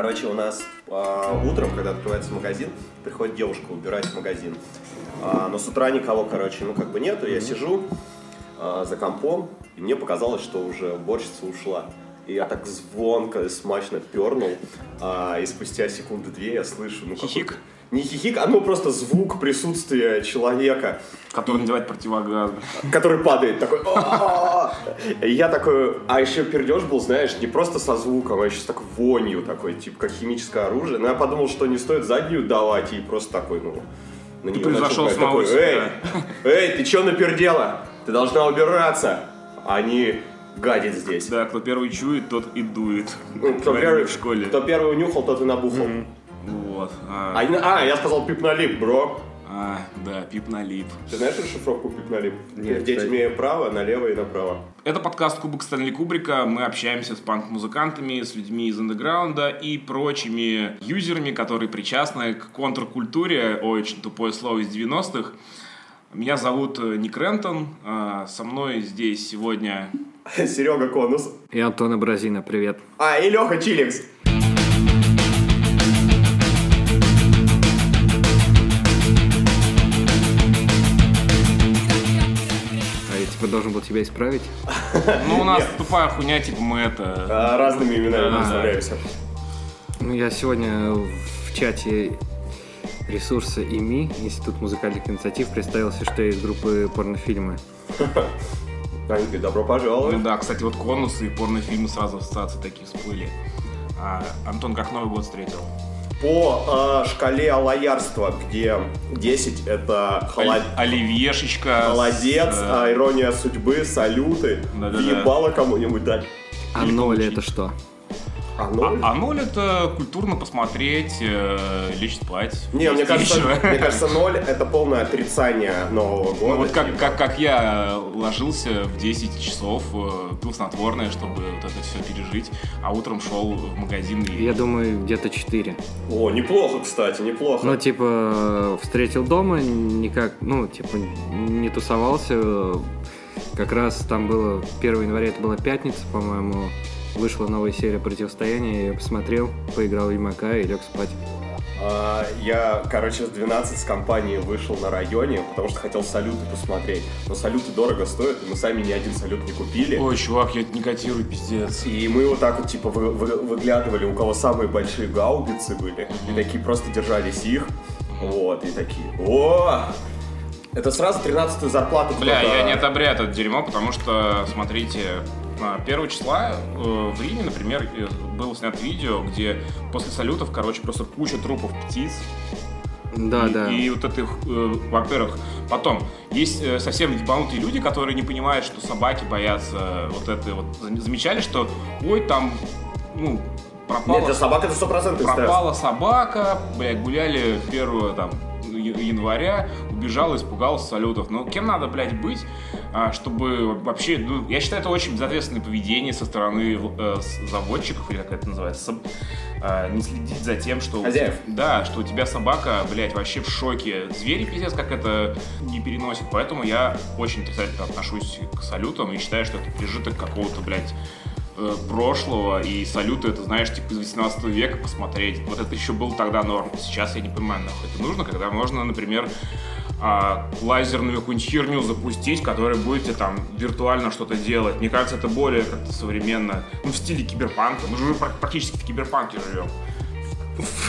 Короче, у нас а, утром, когда открывается магазин, приходит девушка убирать магазин. А, но с утра никого, короче, ну как бы нету. Я сижу а, за компом, и мне показалось, что уже уборщица ушла. И я так звонко и смачно пернул, а, и спустя секунды две я слышу... Ну, какой-то- Хихик? Не хихик, а ну просто звук присутствия человека, Который надевает противогаз. который падает такой. Я такой, а еще пердеж был, знаешь, не просто со звуком, а еще с такой вонью такой, типа как химическое оружие. Но я подумал, что не стоит заднюю давать и просто такой, ну, на превзошел начал самого такой, эй, эй, ты че напердела? Ты должна убираться, а не гадить здесь. Да, кто первый чует, тот и дует. Ну, кто, первый, в школе. кто первый унюхал, тот и набухал. Вот. А, А, а, я сказал пип налип, бро. а, да, пип налип. Ты знаешь расшифровку пип налип? Нет, Дети кстати. имеют право налево и направо. Это подкаст Кубок Стэнли Кубрика. Мы общаемся с панк-музыкантами, с людьми из андеграунда и прочими юзерами, которые причастны к контркультуре, очень тупое слово из 90-х. Меня зовут э, Ник Рентон. а, Со мной здесь сегодня... Серега Конус. И Антона Бразина, привет. А, и Леха Чиликс. Типа должен был тебя исправить? Ну, у нас тупая хуйня, типа мы это... А, разными именами представляемся. Ну, я сегодня в чате ресурса ИМИ, Институт музыкальных инициатив, представился, что я из группы порнофильмы. Добро Ну пожаловать. да, кстати, вот конусы и порнофильмы сразу ассоциации такие всплыли. А, Антон, как Новый год встретил? По а, шкале лоярства, где 10 это холод- Оливьешечка. с, холодец, э, а, ирония судьбы, салюты, Да-да-да. въебало кому-нибудь дать. А ноль это что? А, А, ну, а ноль это культурно посмотреть, э, лечь спать. не, мне кажется, мне кажется, ноль это полное отрицание Нового года. Ну, вот как, типа. как, как я ложился в 10 часов, э, пил снотворное, чтобы вот это все пережить, а утром шел в магазин и... Я думаю, где-то 4. О, неплохо, кстати, неплохо. Ну, типа, встретил дома, никак, ну, типа, не тусовался. Как раз там было 1 января, это была пятница, по-моему, вышла новая серия противостояния, я посмотрел, поиграл в Ведьмака и лег спать. А, Я, короче, с 12 с компании вышел на районе, потому что хотел салюты посмотреть. Но салюты дорого стоят, и мы сами ни один салют не купили. Ой, чувак, я это не котирую, пиздец. И мы вот так вот, типа, вы- вы- выглядывали, у кого самые большие гаубицы были, и такие просто держались их. Вот, и такие, о! Это сразу 13-ю зарплату Бля, я не одобряю это дерьмо, потому что, смотрите, 1 числа э, в Риме, например, э, было снято видео, где после салютов, короче, просто куча трупов птиц. Да, и, да. И вот это, их, э, во-первых, потом, есть э, совсем ебанутые люди, которые не понимают, что собаки боятся вот это вот. Зам- Замечали, что, ой, там, ну, пропала... Нет, для собак это 100% стресс. Пропала собака, блядь, гуляли 1 там, января, убежал, испугался салютов. Ну, кем надо, блядь, быть, а, чтобы вообще, ну, я считаю, это очень безответственное поведение со стороны э, заводчиков, или как это называется, а, не следить за тем, что... Хозяев. Да, что у тебя собака, блядь, вообще в шоке. Звери, пиздец, как это не переносит. Поэтому я очень отрицательно отношусь к салютам и считаю, что это пережиток какого-то, блядь, э, прошлого, и салюты, это, знаешь, типа из 18 века посмотреть. Вот это еще был тогда норм. Сейчас я не понимаю, нахуй это нужно, когда можно, например, а, лазерную какую-нибудь херню запустить, которая будет тебе там виртуально что-то делать. Мне кажется, это более как-то современно. Ну, в стиле киберпанка. Мы же практически в киберпанке живем.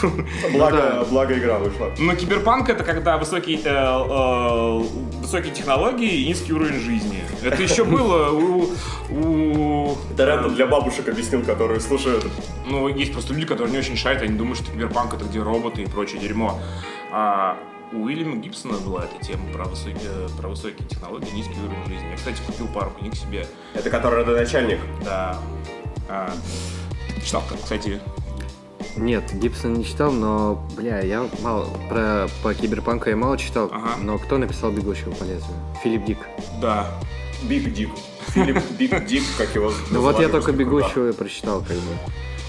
Благо, благо игра вышла. Но киберпанк это когда высокие, э, э, высокие технологии и низкий уровень жизни. Это еще было у, у Это Рентон для бабушек объяснил, которые слушают. Ну, есть просто люди, которые не очень шарят, они думают, что киберпанк это где роботы и прочее дерьмо. А у Уильяма Гибсона была эта тема про высокие, про высокие технологии, низкий уровень жизни. Я, кстати, купил пару книг себе. Это который родоначальник. Да. А, читал, кстати. Нет, Гибсон не читал, но, бля, я мало, про, по киберпанку я мало читал, Ага. но кто написал «Бегущего по лезвию»? Филипп Дик. Да. Big Dick. Филипп Big Dick, как его Ну вот я только «Бегущего» и прочитал, как бы.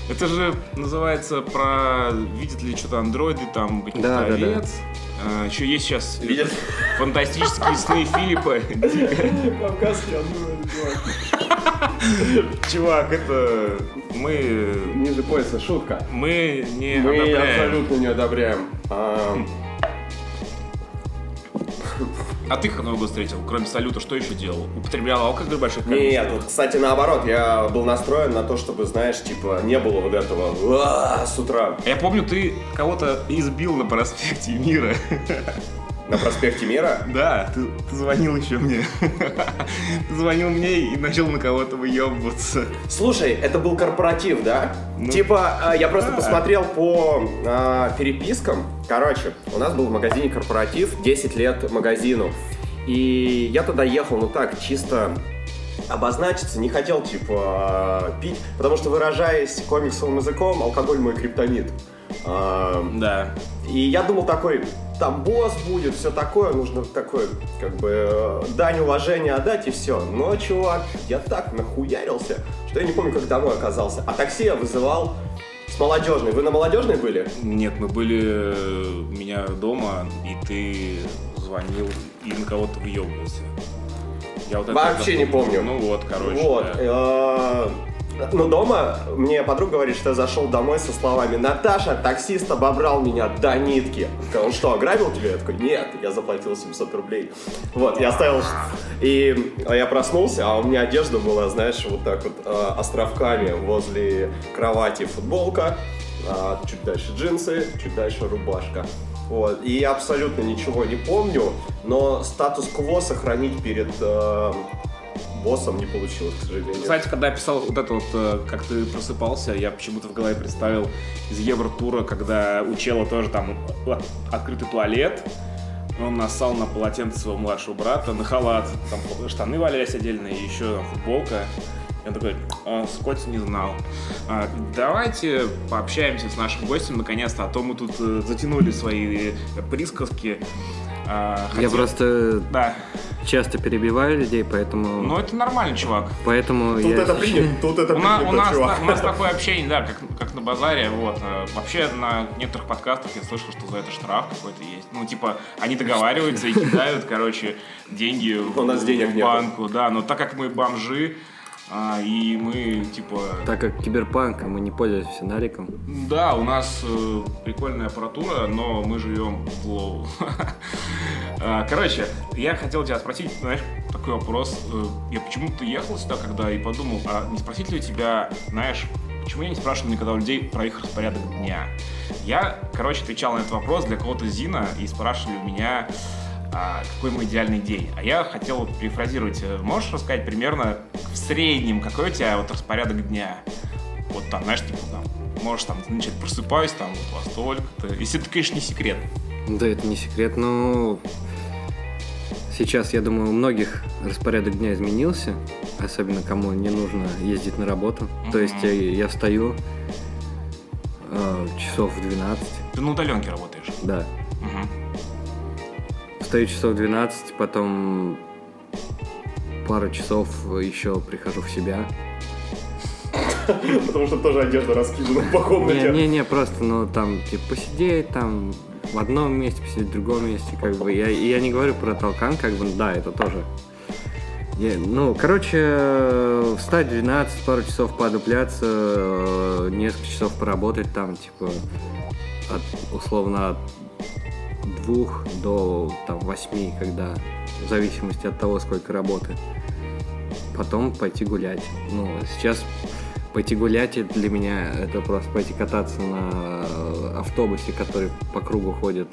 Это же называется про видят ли что-то андроиды, там каких-то Да, да, да. А, еще есть сейчас Видят? фантастические сны Филиппа. Кавказский андроид, чувак. Чувак, это... Мы... Ниже пояса шутка. Мы не Мы одобряем. абсолютно не одобряем. А, А ты как Новый год встретил? Кроме салюта, что еще делал? Употреблял алкоголь больших Нет, количествах? вот, кстати, наоборот, я был настроен на то, чтобы, знаешь, типа, не было вот этого с утра Я помню, ты кого-то избил на проспекте Мира. на проспекте Мира. Да, ты, ты звонил еще мне. Ты звонил мне и начал на кого-то выебываться. Слушай, это был корпоратив, да? Ну, типа, а, я просто да. посмотрел по а, перепискам. Короче, у нас был в магазине корпоратив, 10 лет магазину. И я туда ехал, ну так, чисто обозначиться, не хотел, типа, пить, потому что, выражаясь комиксовым языком, алкоголь мой криптонит. А, Да. И я думал такой, там босс будет, все такое, нужно такое, как бы, э, дань уважения отдать и все. Но, чувак, я так нахуярился, что я не помню, как домой оказался. А такси я вызывал с молодежной. Вы на молодежной были? Нет, мы были э, у меня дома, и ты звонил и на кого-то выебывался. Я вот Вообще не помню. Ну вот, короче. вот. да. Но дома мне подруга говорит, что я зашел домой со словами «Наташа, таксист обобрал меня до нитки». Он что, ограбил тебя? Я такой, нет, я заплатил 700 рублей. Вот, я оставил... И я проснулся, а у меня одежда была, знаешь, вот так вот э, островками возле кровати футболка, а, чуть дальше джинсы, чуть дальше рубашка. Вот. И я абсолютно ничего не помню, но статус-кво сохранить перед э, боссом не получилось, к сожалению. Кстати, когда я писал вот это вот, э, как ты просыпался, я почему-то в голове представил из Евротура, когда у чела тоже там от- открытый туалет, он нассал на полотенце своего младшего брата, на халат, там штаны валялись отдельно, и еще там футболка. И он такой, «А, Скотт не знал. А, давайте пообщаемся с нашим гостем наконец-то, а то мы тут э, затянули свои э. А, Я просто Да, часто перебиваю людей, поэтому... но это нормально, чувак. Поэтому Тут я... это принято, тут это принято, у нас, чувак. у нас такое общение, да, как, как на базаре, вот. Э, Вообще на некоторых подкастах я слышал, что за это штраф какой-то есть. Ну, типа, они договариваются и кидают, короче, деньги в, У нас денег в банку, да. Но так как мы бомжи, а, и мы, типа, Так как киберпанк, мы не пользуемся нариком. да, у нас э, прикольная аппаратура, но мы живем в low. А, Короче, я хотел тебя спросить, знаешь, такой вопрос. Э, Я почему-то ехал сюда, когда и подумал, а не спросить ли у тебя, знаешь, почему я не спрашиваю никогда у людей про их распорядок дня? Я, короче, отвечал на этот вопрос для какого-то zine а и спрашивали у меня, а, какой мой идеальный день. А я хотел вот перефразировать. Э, Можешь рассказать примерно в среднем, какой у тебя вот распорядок дня? Вот там, знаешь, типа там, можешь там, значит, просыпаюсь там вот во столько-то. Если это, конечно, не секрет. Да, это не секрет, но сейчас, я думаю, у многих распорядок дня изменился, особенно кому не нужно ездить на работу. То есть я, я встаю э, часов в 12, Ты на удаленке работаешь. да. Мгм. Встаю часов в 12, потом пару часов еще прихожу в себя. Потому что тоже одежда раскидана по комнате. Не-не-не, просто, ну, там, типа, посидеть, там, в одном месте, посидеть в другом месте, как бы. Я, я не говорю про толкан, как бы, да, это тоже. Я- ну, короче, встать в 12, пару часов подупляться, э, несколько часов поработать там, типа, от, условно, от двух до, там, восьми, когда, в зависимости от того, сколько работы. Потом пойти гулять. Ну, сейчас пойти гулять для меня это просто пойти кататься на автобусе, который по кругу ходит.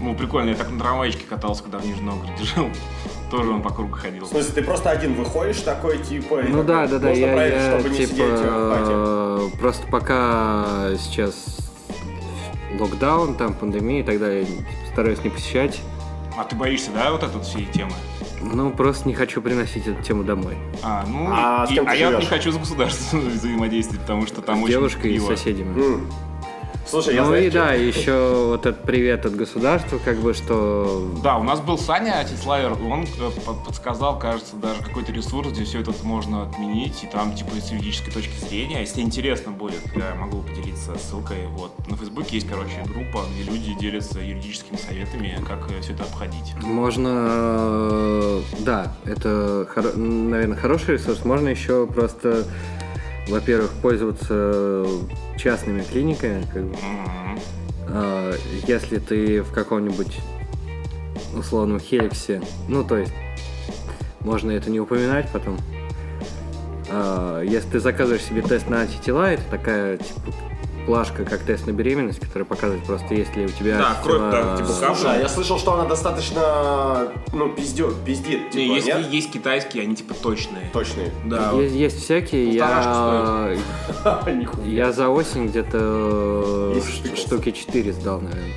Ну, прикольно, я так на трамвайчике катался, когда в Нижнем Новгороде жил. Тоже он по кругу ходил. В смысле, ты просто один выходишь такой, типа, Ну да, да, да, можно я, проверить, я, чтобы не типа э, просто пока сейчас локдаун, там пандемия и так далее, стараюсь не посещать. А ты боишься, да, вот этой всей темы? Ну, просто не хочу приносить эту тему домой. А, ну, А с и- а я не хочу с государством взаимодействовать, потому что там с очень девушкой и с соседями. М. Слушай, я Ну знаешь, и да, еще вот этот привет от государства, как бы, что Да, у нас был Саня Тислайер, он э, по- подсказал, кажется, даже какой-то ресурс, где все это можно отменить, и там, типа, с юридической точки зрения, если интересно будет, я могу поделиться ссылкой, вот. На Фейсбуке есть, короче, группа, где люди делятся юридическими советами, как все это обходить. можно, э, да, это, наверное, хороший ресурс. Можно еще просто, во-первых, пользоваться частными клиниками, как бы. А, если ты в каком-нибудь условном Хеликсе, ну, то есть, можно это не упоминать потом. А, если ты заказываешь себе тест на антитела, это такая, типа, плашка, как тест на беременность, которая показывает просто, есть ли у тебя Да, кровь, антитела. да, типа. Слушай, а я слышал, что она достатно, ну, пиздет, пиздит, Не, типа, есть, нет? есть китайские, они, типа, точные. Точные. Да. Есть, есть всякие, я, я за осень где-то штуки 4 сдал, наверное.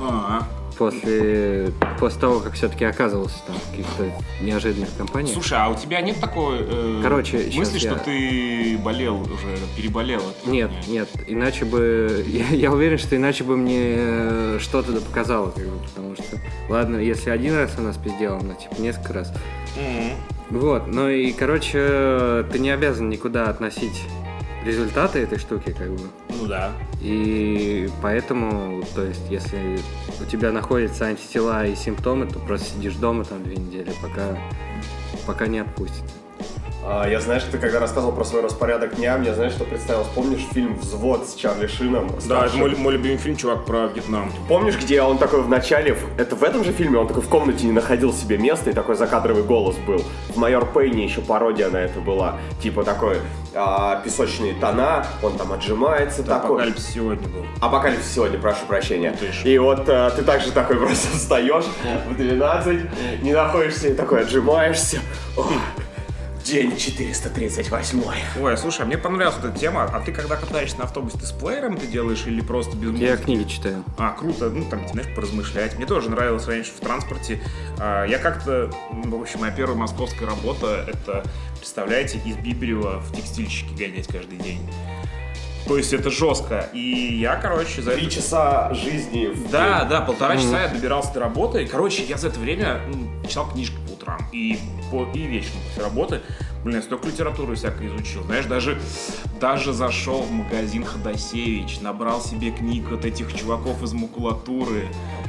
А, После, после того, как все-таки оказывался там в каких-то неожиданных компаниях. Слушай, а у тебя нет такой э, Короче, мысли, щас что я- ты болел уже, переболел? Нет, нет, иначе бы... Я, я уверен, что иначе бы мне э, что-то да показало, как бы, потому что... Ладно, если один раз она спиздела, она типа несколько раз. Мгм. Вот, ну и, короче, ты не обязан никуда относить результаты этой штуки, как бы. Ну да. И поэтому, то есть, если у тебя находятся антитела и симптомы, то просто сидишь дома там две недели, пока, пока не отпустит. А, я, знаешь, ты когда рассказывал про свой распорядок дня, мне, знаешь, что представил? Помнишь фильм «Взвод» с Чарли Шином? Да, это старшим? мой, мой любимый фильм, чувак, про Вьетнам. Помнишь, где он такой в начале, это в этом же фильме, он такой в комнате не находил себе места, и такой закадровый голос был. В «Майор Пейне» еще пародия на это была. Типа такой а, песочные тона, он там отжимается такой. Апокалипсис сегодня был. Апокалипсис сегодня, прошу прощения. Путаешь. И вот э, ты также такой просто встаешь в 12, не находишься и такой отжимаешься. О, день 438. Ой, слушай, а мне понравилась эта тема. А ты когда катаешься на автобусе, ты с плеером ты делаешь или просто без Я музыки? книги читаю. А, круто, ну там, знаешь, поразмышлять. Мне тоже нравилось раньше в транспорте. А, я как-то, ну, в общем, моя первая московская работа, это, представляете, из Биберева в текстильщики гонять каждый день. То есть это жестко. И я, короче, за Три это... часа жизни в Да, день. да, полтора часа я добирался до работы. И, короче, я за это время ну, читал книжки по утрам и, по, и вечером после работы. Блин, я столько литературы всякой изучил. Знаешь, даже, даже зашел в магазин Ходосевич, набрал себе книг вот этих чуваков из макулатуры.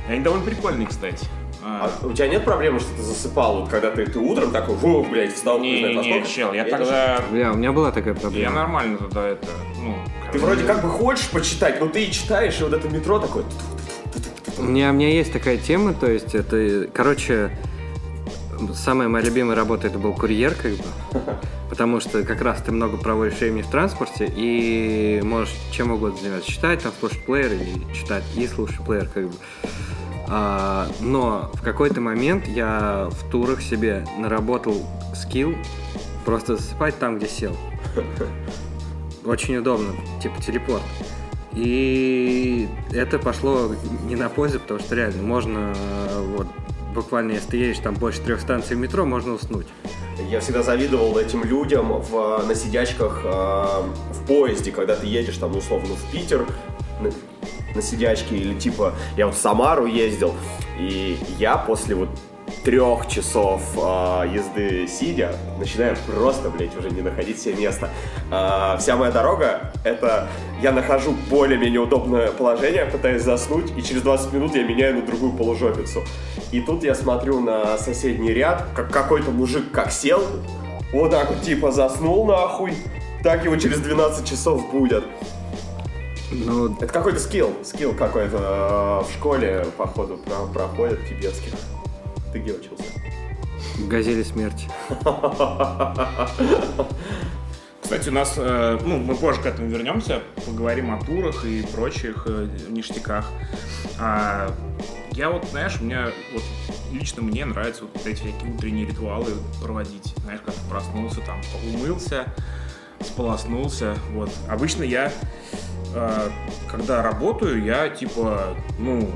Они довольно прикольные, кстати. А, А у тебя нет проблемы, что ты засыпал, вот когда ты, ты утром такой, фу, блядь, встал, не не, знаю, во не, сколько?» чел, я Едешь? тогда... Бля, у меня была такая Я проблема. нормально тогда это, ну... Ты вроде как бы хочешь почитать, но ты и читаешь, и вот это метро такое... У меня, у меня есть такая тема, то есть это, короче, самая моя любимая работа это был курьер, как бы, потому что как раз ты много проводишь времени в транспорте и можешь чем угодно заниматься, читать, там, слушать плеер или читать и слушать плеер, как бы. А, но в какой-то момент я в турах себе наработал скилл просто засыпать там, где сел. Очень удобно, типа телепорт. И это пошло не на пользу, потому что реально можно вот буквально, если ты едешь там больше трех станций метро, можно уснуть. Я всегда завидовал этим людям в, на сидячках э, в поезде, когда ты едешь там, условно, в Питер на, на сидячке, или типа, я вот в Самару ездил, и я после вот трех часов э, езды сидя начинаю просто, блядь, уже не находить себе места. Э, вся моя дорога, это я нахожу более-менее удобное положение, пытаюсь заснуть, и через 20 минут я меняю на другую полужопицу. И тут я смотрю на соседний ряд, как какой-то мужик как сел, вот так вот типа заснул нахуй, так его через 12 часов будет. Ну, Это какой-то скилл, скилл какой-то э, в школе, походу, про- проходят тибетских. Ты где учился? в газели смерти. Кстати, у нас, э, ну, мы позже к этому вернемся, поговорим о турах и прочих э, ништяках. А, я вот, знаешь, у меня, вот, лично мне нравится вот эти всякие утренние ритуалы проводить. Знаешь, как проснулся, там, умылся, сполоснулся, вот. Обычно я, э, когда работаю, я, типа, ну,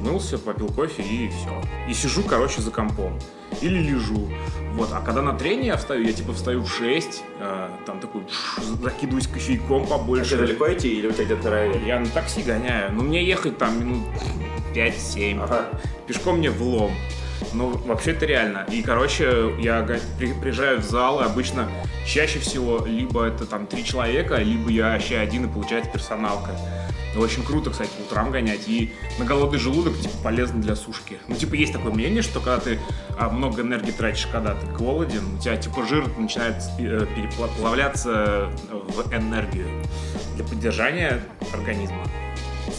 умылся, попил кофе и все. И сижу, короче, за компом. Или лежу. Вот. А когда на трение я встаю, я типа встаю в 6, э, там такой закидываюсь кофейком А побольше. что, далеко идти или у тебя где-то на районе? Я на такси гоняю. Ну, мне ехать там минут 5-7. Ага. Пешком мне влом. Ну, вообще это реально. И, короче, я приезжаю в зал, и обычно чаще всего либо это там три человека, либо я вообще один, и получается персоналка. Ну, Очень круто, кстати, по утрам гонять. И на голодный желудок, типа, полезно для сушки. Ну, типа, есть такое мнение, что когда ты а, много энергии тратишь, когда ты голоден, у тебя, типа, жир начинает э, переплавляться в энергию для поддержания организма.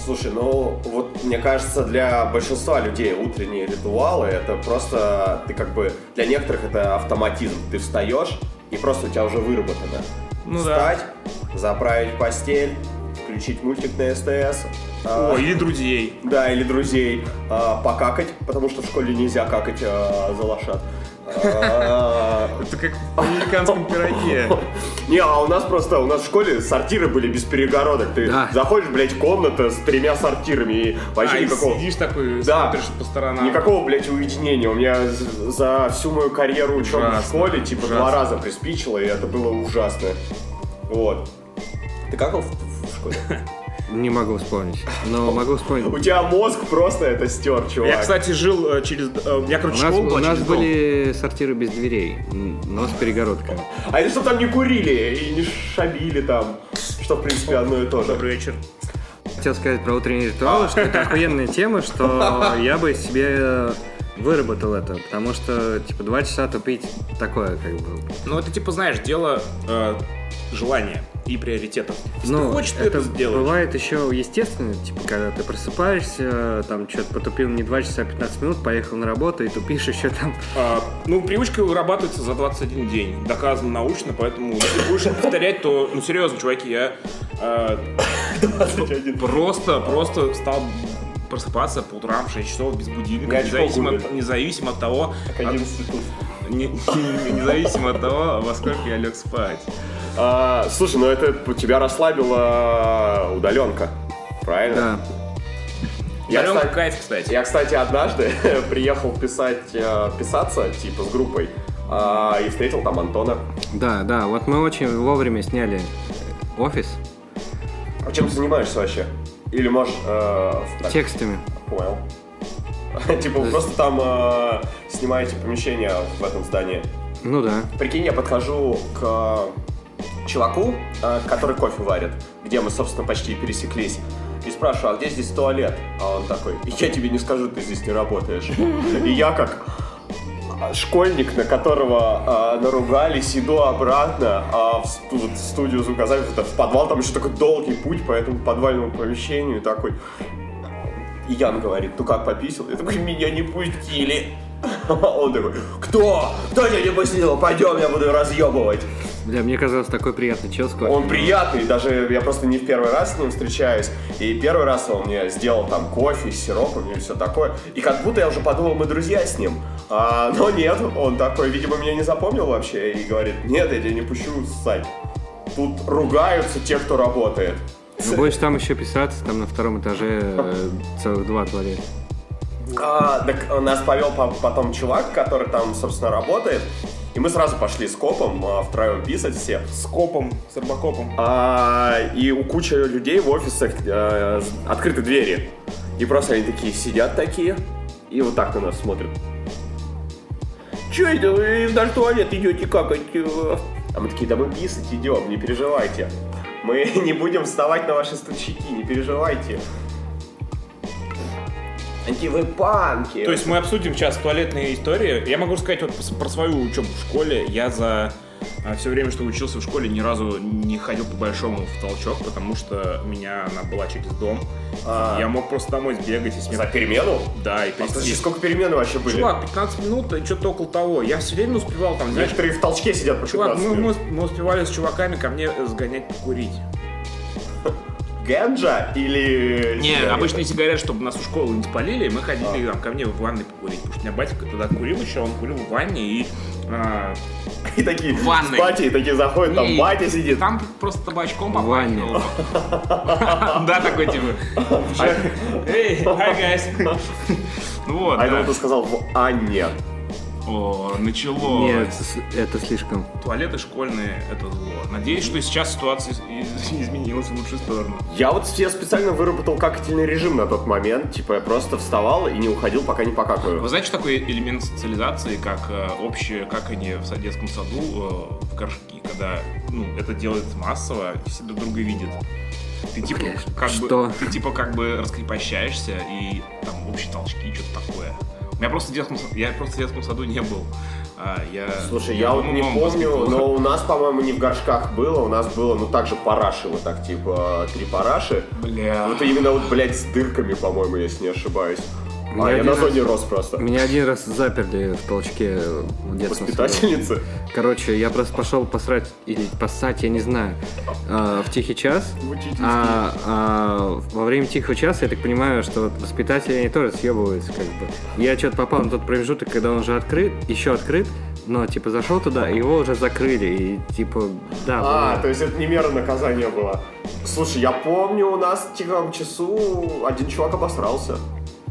Слушай, ну вот мне кажется, для большинства людей утренние ритуалы это просто ты как бы для некоторых это автоматизм. Ты встаешь и просто у тебя уже выработано. Ну да. Встать, заправить постель, включить мультик на СТС. а, О, или друзей. Да, или друзей. а, покакать, потому что в школе нельзя какать а, за лошад. Это как в американском пироге. Не, а у нас просто, у нас в школе сортиры были без перегородок. Ты Да. заходишь, блядь, комната с тремя сортирами и вообще А, и никакого... сидишь такой, Да. смотришь по сторонам. Никакого, блядь, уединения. У меня за всю мою карьеру учебы в школе, типа, ужасно. два раза приспичило, и это было ужасно. Вот. Ты какал в, в школе? Не могу вспомнить. Но могу У вспомнить. тебя мозг просто это стер, чувак. Я, кстати, жил э, через... э, Я, У короче, нас, школа у нас были сортиры без дверей, но с перегородками. А это чтобы там не курили и не шабили там, что, в принципе, одно и то же. Добрый вечер. Хотел сказать про утренние ритуалы, что это охуенная тема, что я бы себе выработал это, потому что, типа, два часа тупить такое, как бы. Ну, это, типа, знаешь, дело э, желания и приоритетов. Если Ну, ты хочешь, ты это, сделаешь. бывает еще естественно, типа, когда ты просыпаешься, там, что-то потупил не 2 часа, а 15 минут, поехал на работу и тупишь еще там. А, ну, привычка вырабатывается за 21 день. Доказано научно, поэтому если будешь повторять, то, ну, серьезно, чуваки, я э, 21. просто, просто стал просыпаться по утрам в 6 часов без будильника, независимо от, независимо от того, от- 11 тут. не- не- независимо от того, во сколько я лег спать. А, слушай, ну это тебя расслабила удаленка, правильно? Да. Я, кстати, кайф, кстати. я, кстати, однажды приехал писать, э, писаться, типа, с группой, а, и встретил там Антона. Да, да, вот мы очень вовремя сняли офис А чем ты занимаешься вообще? Или можешь... э, так, текстами. Понял. Типа вы просто там э, снимаете помещение в этом здании. Ну да. Прикинь, я подхожу к чуваку, э, который кофе варит, где мы, собственно, почти пересеклись. И спрашиваю, а где здесь туалет? А он такой, я тебе не скажу, ты здесь не работаешь. И я как школьник, на которого а, наругались, иду обратно а, в, сту- вот в студию звукозаписи, в подвал, там еще такой долгий путь по этому подвальному помещению, такой. И Ян говорит, ну как пописал? Я такой, меня не пустили. Он такой, кто? Кто тебя не пустил? Пойдем, я буду разъебывать. Бля, мне казалось, такой приятный чел с кофе. Он приятный, даже я просто не в первый раз с ним встречаюсь. И первый раз он мне сделал там кофе с сиропом и все такое. И как будто я уже подумал, мы друзья с ним. А, но нет, он такой, видимо, меня не запомнил вообще и говорит, нет, я тебя не пущу ссать. Тут ругаются те, кто работает. Ну, будешь там еще писаться, там на втором этаже э, целых два туалета. А, так нас повел по- потом чувак, который там, собственно, работает. И мы сразу пошли с копом а, втроем писать все. С копом, с арбакопом. А, и у кучи людей в офисах э, открыты двери. И просто они такие сидят такие и вот так на нас смотрят. Че это вы в наш туалет идете какать? э?» А мы такие, да мы писать идем, не переживайте. Мы не будем вставать на ваши стучики, не переживайте. Они такие, вы панки. То есть мы обсудим сейчас туалетные истории. Я могу сказать вот про свою учебу в школе. Я за все время, что учился в школе, ни разу не ходил по большому в толчок, потому что меня она была через дом. А. Я мог просто домой сбегать и с За перемену? Да, и А подожди, сколько перемен вообще были? Чувак, 15 минут, и что-то около того. Я все время успевал там, знаешь, Некоторые в толчке сидят по Чувак, 15 мы, мы, мы успевали с чуваками ко мне сгонять покурить. Генджа или... Не, сигареты? обычные сигареты, чтобы нас в школу не спалили, мы ходили там ко мне в ванной покурить. Потому что у меня батька тогда курил еще, он курил в ванне и... а, И такие В ванной. с батей, такие заходят, там и батя сидит. Там просто табачком В ванне. попахивало. Да, такой типа. Эй, hi guys. Ну вот, А это ты сказал в Анне. О, началось. Нет, это слишком. Туалеты школьные — это зло. Надеюсь, что сейчас ситуация из- изменилась в лучшую сторону. Я вот себе специально выработал какательный режим на тот момент. Типа я просто вставал и не уходил, пока не покакаю. Вы знаете, что такой элемент социализации, как э, общее каканье в детском саду э, в горшки, когда ну, это делается массово, и все друг друга видят. Ты типа, как что? бы, ты типа как бы раскрепощаешься и там общие толчки, что-то такое. Меня просто в детском я просто в детском саду не был. А, я, Слушай, я вот ну, не помню, воспитывал. но у нас, по-моему, не в горшках было, у нас было, ну, также параши, вот так, типа, три параши. Бля. Вот именно вот, блядь, с дырками, по-моему, если не ошибаюсь. А, Меня я один на раз- зоне рос просто. Меня один раз заперли в толчке в детском саду. Воспитательница. Короче, я просто пошел посрать или поссать, я не знаю, э, в тихий час. Учительский. А, а во время тихого часа, я так понимаю, что воспитатели они тоже съебываются, как бы. Я что-то попал на тот промежуток, когда он уже открыт, еще открыт, но типа зашел туда, и его уже закрыли, и типа, да, А, было. то есть это не мера наказания была. Слушай, я помню, у нас в тихом часу один чувак обосрался.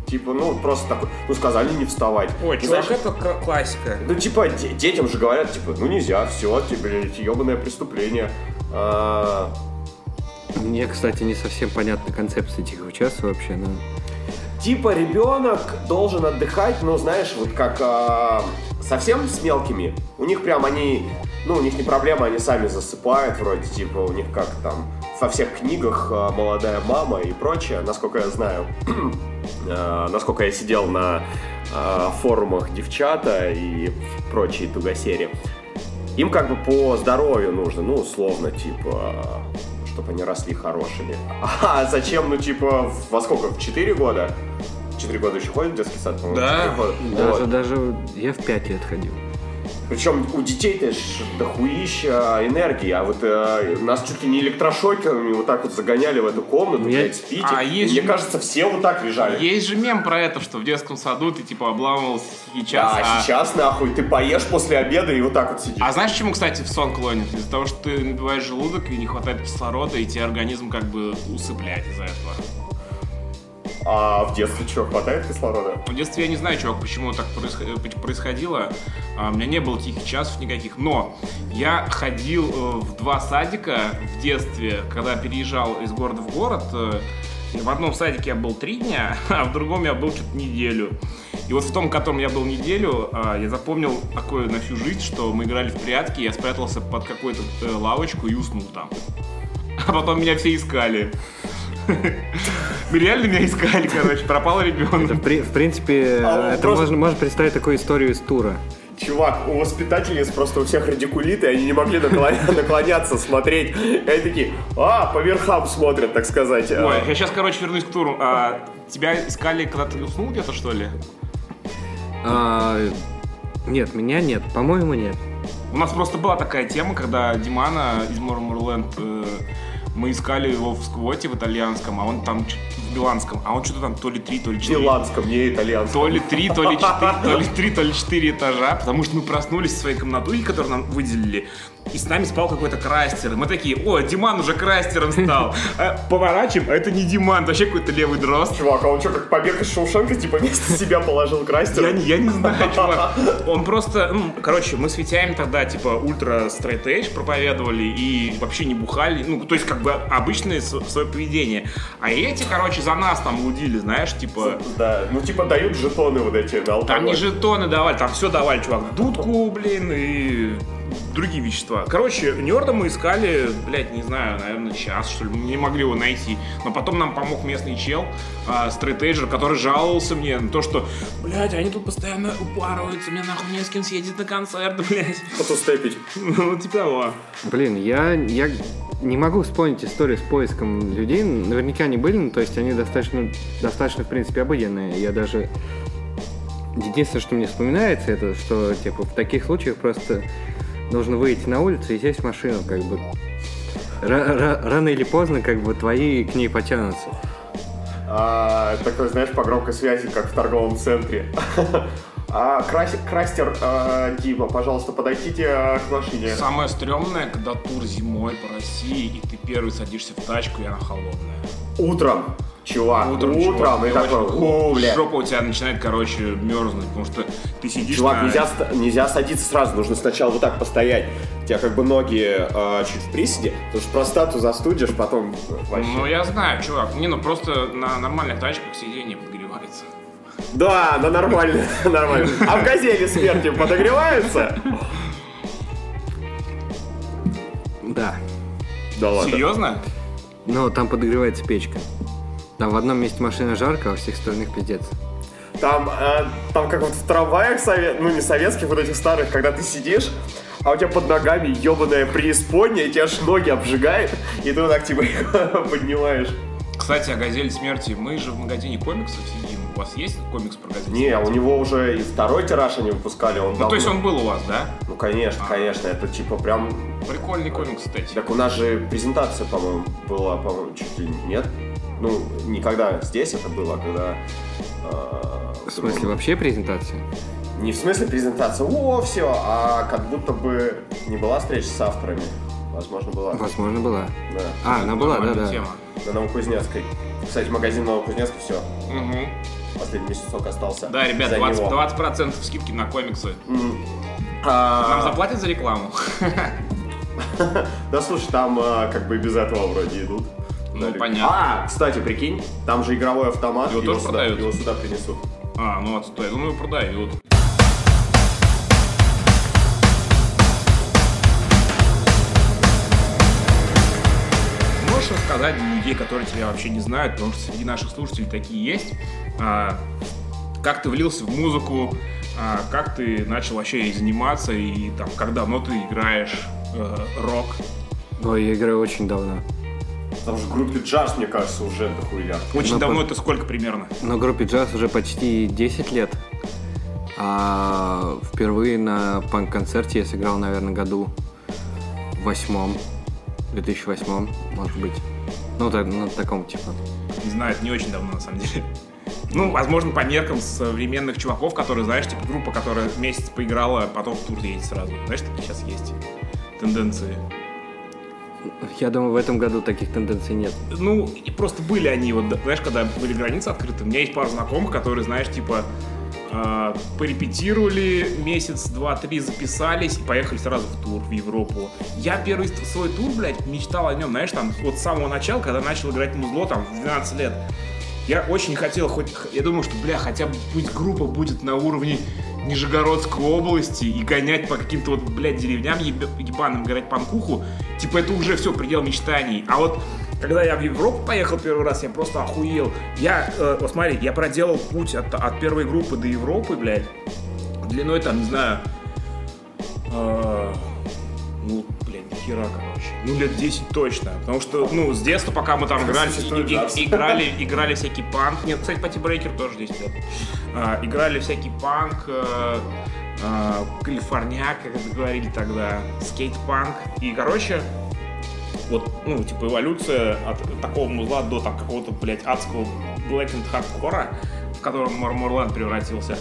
Типа, ну, просто такой, ну, сказали не вставать. Ой, И чувак, это классика. Ну, типа, де- детям же говорят, типа, ну, нельзя, все, тебе ебаное преступление. А, Мне, кстати, не совсем понятна концепция тихого часа вообще, но... типа, ребенок должен отдыхать, ну, знаешь, вот как а, совсем с мелкими. У них прям они, ну, у них не проблема, они сами засыпают, вроде, типа, у них как там во всех книгах а, молодая мама и прочее, насколько я знаю. А, насколько я сидел на а, форумах девчата и прочие тугосери. Им как бы по здоровью нужно, ну, условно, типа, чтобы они росли хорошими. А зачем, ну, типа, во сколько, в 4 года? 4 года еще ходит в детский сад, по-моему? Да. Даже, Вот. даже я в пять лет ходил. Причем у детей-то дохуища энергии, а вот э, нас чуть ли не электрошокерами вот так вот загоняли в эту комнату, Я- блядь, спите. А, есть Мне же- кажется, все вот так лежали. Есть же мем про это, что в детском саду ты типа обламывался сейчас, а, сейчас нахуй ты поешь после обеда и вот так вот сидишь. А знаешь, чему, кстати, в сон клонит? Из-за того, что ты набиваешь желудок и не хватает кислорода, и тебе организм как бы усыпляет из-за этого. А в детстве что, хватает кислорода? В детстве я не знаю, чувак, почему так происход- происходило. А, У меня не было тихих часов никаких. Но я ходил э, в два садика в детстве, когда переезжал из города в город. э, В одном садике я был три дня, а в другом я был что-то неделю. И вот в том, в котором я был неделю, а, я запомнил такое на всю жизнь, что мы играли в прятки, я спрятался под какую-то э, лавочку и уснул там. А потом меня все искали. Мы реально меня искали, короче, пропал ребенок. в, при- в принципе, А, это можно, представить такую историю из тура. Чувак, у воспитательниц просто у всех радикулиты, они не могли наклоня- наклоняться, смотреть. И они такие, а, по верхам смотрят, так сказать. Ой, я сейчас, короче, вернусь к туру. А, тебя искали, когда ты уснул где-то, что ли? А, нет, меня нет, по-моему, нет. У нас просто была такая тема, когда Димана из Мурмурленд, э, мы искали его в сквоте в итальянском, а он там в биланском, а он что-то там то ли три, то ли четыре. Миланском, не итальянском. То ли три, то ли четыре, то ли три, то ли четыре этажа, потому что мы проснулись в своей комнатухе, которую нам выделили, и с нами спал какой-то крастер. И мы такие, о, Диман уже крастером стал. А Поворачиваем, а это не Диман, это вообще какой-то левый дрозд. Чувак, а он что, как побег из Шоушенка, типа вместо себя положил крастер? Я, не- я не знаю, чувак. Он просто, ну, короче, мы с Витяем тогда, типа, ультра edge проповедовали и вообще не бухали. Ну, то есть, как бы, обычное свое поведение. А эти, короче, за нас там лудили, знаешь, типа... Да, ну типа дают жетоны вот эти на алкоголь. Там не жетоны давали, там все давали, чувак. Дудку, блин, и другие вещества. Короче, Нерда мы искали, блядь, не знаю, наверное, час, что ли. Мы не могли его найти. Но потом нам помог местный чел, стрейтейджер, который жаловался мне на то, что, блядь, они тут постоянно упарываются, мне нахуй не с кем съездить на концерт, блядь. Фотостепить. Ну, типа того. Блин, я, я не могу вспомнить историю с поиском людей. Наверняка они были, ну, то есть они достаточно, достаточно, в принципе, обыденные. Я даже... Единственное, что мне вспоминается, это что, типа, в таких случаях просто нужно выйти на улицу и сесть в машину, как бы. ра- ра- рано или поздно как бы твои к ней потянутся. А, такой, знаешь, по громкой связи, как в торговом центре. А, крас- крастер а, Дима, пожалуйста, подойдите а, к машине. Самое стрёмное, когда тур зимой по России, и ты первый садишься в тачку, и она холодная. Утром, чувак, утром, чувак, и такой, очень- «О, бля». Жопа у тебя начинает, короче, мерзнуть, потому что ты сидишь Чувак, на... нельзя, нельзя садиться сразу, нужно сначала вот так постоять. У тебя как бы ноги а, чуть в приседе, потому что простату застудишь, потом вообще. Ну, я знаю, чувак. Не, ну просто на нормальных тачках сиденье подогревается. Да, да, нормально, нормально. А в газели смерти подогреваются? Да. Да ладно. Серьезно? Но там подогревается печка. Там в одном месте машина жарко, а во всех остальных пиздец. Там, э, там как вот в трамваях, сове- ну не советских, вот этих старых, когда ты сидишь, а у тебя под ногами ебаная преисподняя, и тебя аж ноги обжигает, и ты вот так типа поднимаешь. Кстати, о «Газели смерти». Мы же в магазине комиксов сидим. У вас есть комикс про «Газель Не, смерти»? у него уже и второй тираж они выпускали, он Ну, то есть давно- он был у вас, да? Ну, конечно, конечно, это типа прям... Прикольный комикс, кстати. Так у нас же презентация, по-моему, была, по-моему, чуть ли нет? Ну, не когда здесь это было, а когда... э, В смысле, вообще презентация? Не в смысле презентация, о, все, а как будто бы не была встреча с авторами. Возможно, была. Возможно, была. Да. А, она была, да, да. тема. На Новокузнецкой. Кстати, магазин Новокузнецкой, все. Мгм. Последний месяцок остался. Да, ребят, за 20%, него. 20% скидки на комиксы. М. А, Нам заплатят за рекламу? Да слушай, там а, как бы и без этого вроде идут. Ну, Да, понятно. А, кстати, прикинь, там же игровой автомат. Его тоже сюда, продают? его сюда принесут. А, ну отстой. Думаю, продают. Можешь рассказать для людей, которые тебя вообще не знают, потому что среди наших слушателей такие есть, а, как ты влился в музыку, а, как ты начал вообще ей заниматься и там, как давно ты играешь э, рок? Ой, я играю очень давно. Там же в группе джаз, мне кажется, уже дохуя. Очень Ну, давно по- это сколько примерно? Но группе джаз уже почти 10 лет. А впервые на панк-концерте я сыграл, наверное, году восьмом, 2008, может быть. Ну, так, на таком типа. Не знаю, это не очень давно, на самом деле. Ну, возможно, по меркам современных чуваков, которые, знаешь, типа группа, которая месяц поиграла, а потом в тур едет сразу. Знаешь, такие сейчас есть тенденции. Я думаю, в этом году таких тенденций нет. Ну, и просто были они, вот, знаешь, когда были границы открыты, у меня есть пара знакомых, которые, знаешь, типа, э, порепетировали месяц, два, три, записались и поехали сразу в тур в Европу. Я первый свой тур, блядь, мечтал о нем, знаешь, там, вот с самого начала, когда начал играть музло, там, в 12 лет. Я очень хотел хоть, я думал, что, бля, хотя бы пусть группа будет на уровне Нижегородской области и гонять по каким-то вот, блядь, деревням еб- ебаным, играть панкуху, типа это уже все предел мечтаний. А вот когда я в Европу поехал первый раз, я просто охуел. Я, э, вот смотри, я проделал путь от, от первой группы до Европы, блядь, длиной там, не знаю, э, ну, блядь, нихера, короче. Ну, лет 10 точно. Потому что, ну, с детства, пока мы там играли, и- и- играли, играли всякий панк. Нет, кстати, Пати Брейкер тоже 10 лет. А, играли всякий панк, э, калифорняк, как это говорили тогда, скейт-панк. И, короче, вот, ну, типа, эволюция от такого музла до там какого-то, блядь, адского black хардкора, в котором Морморленд превратился.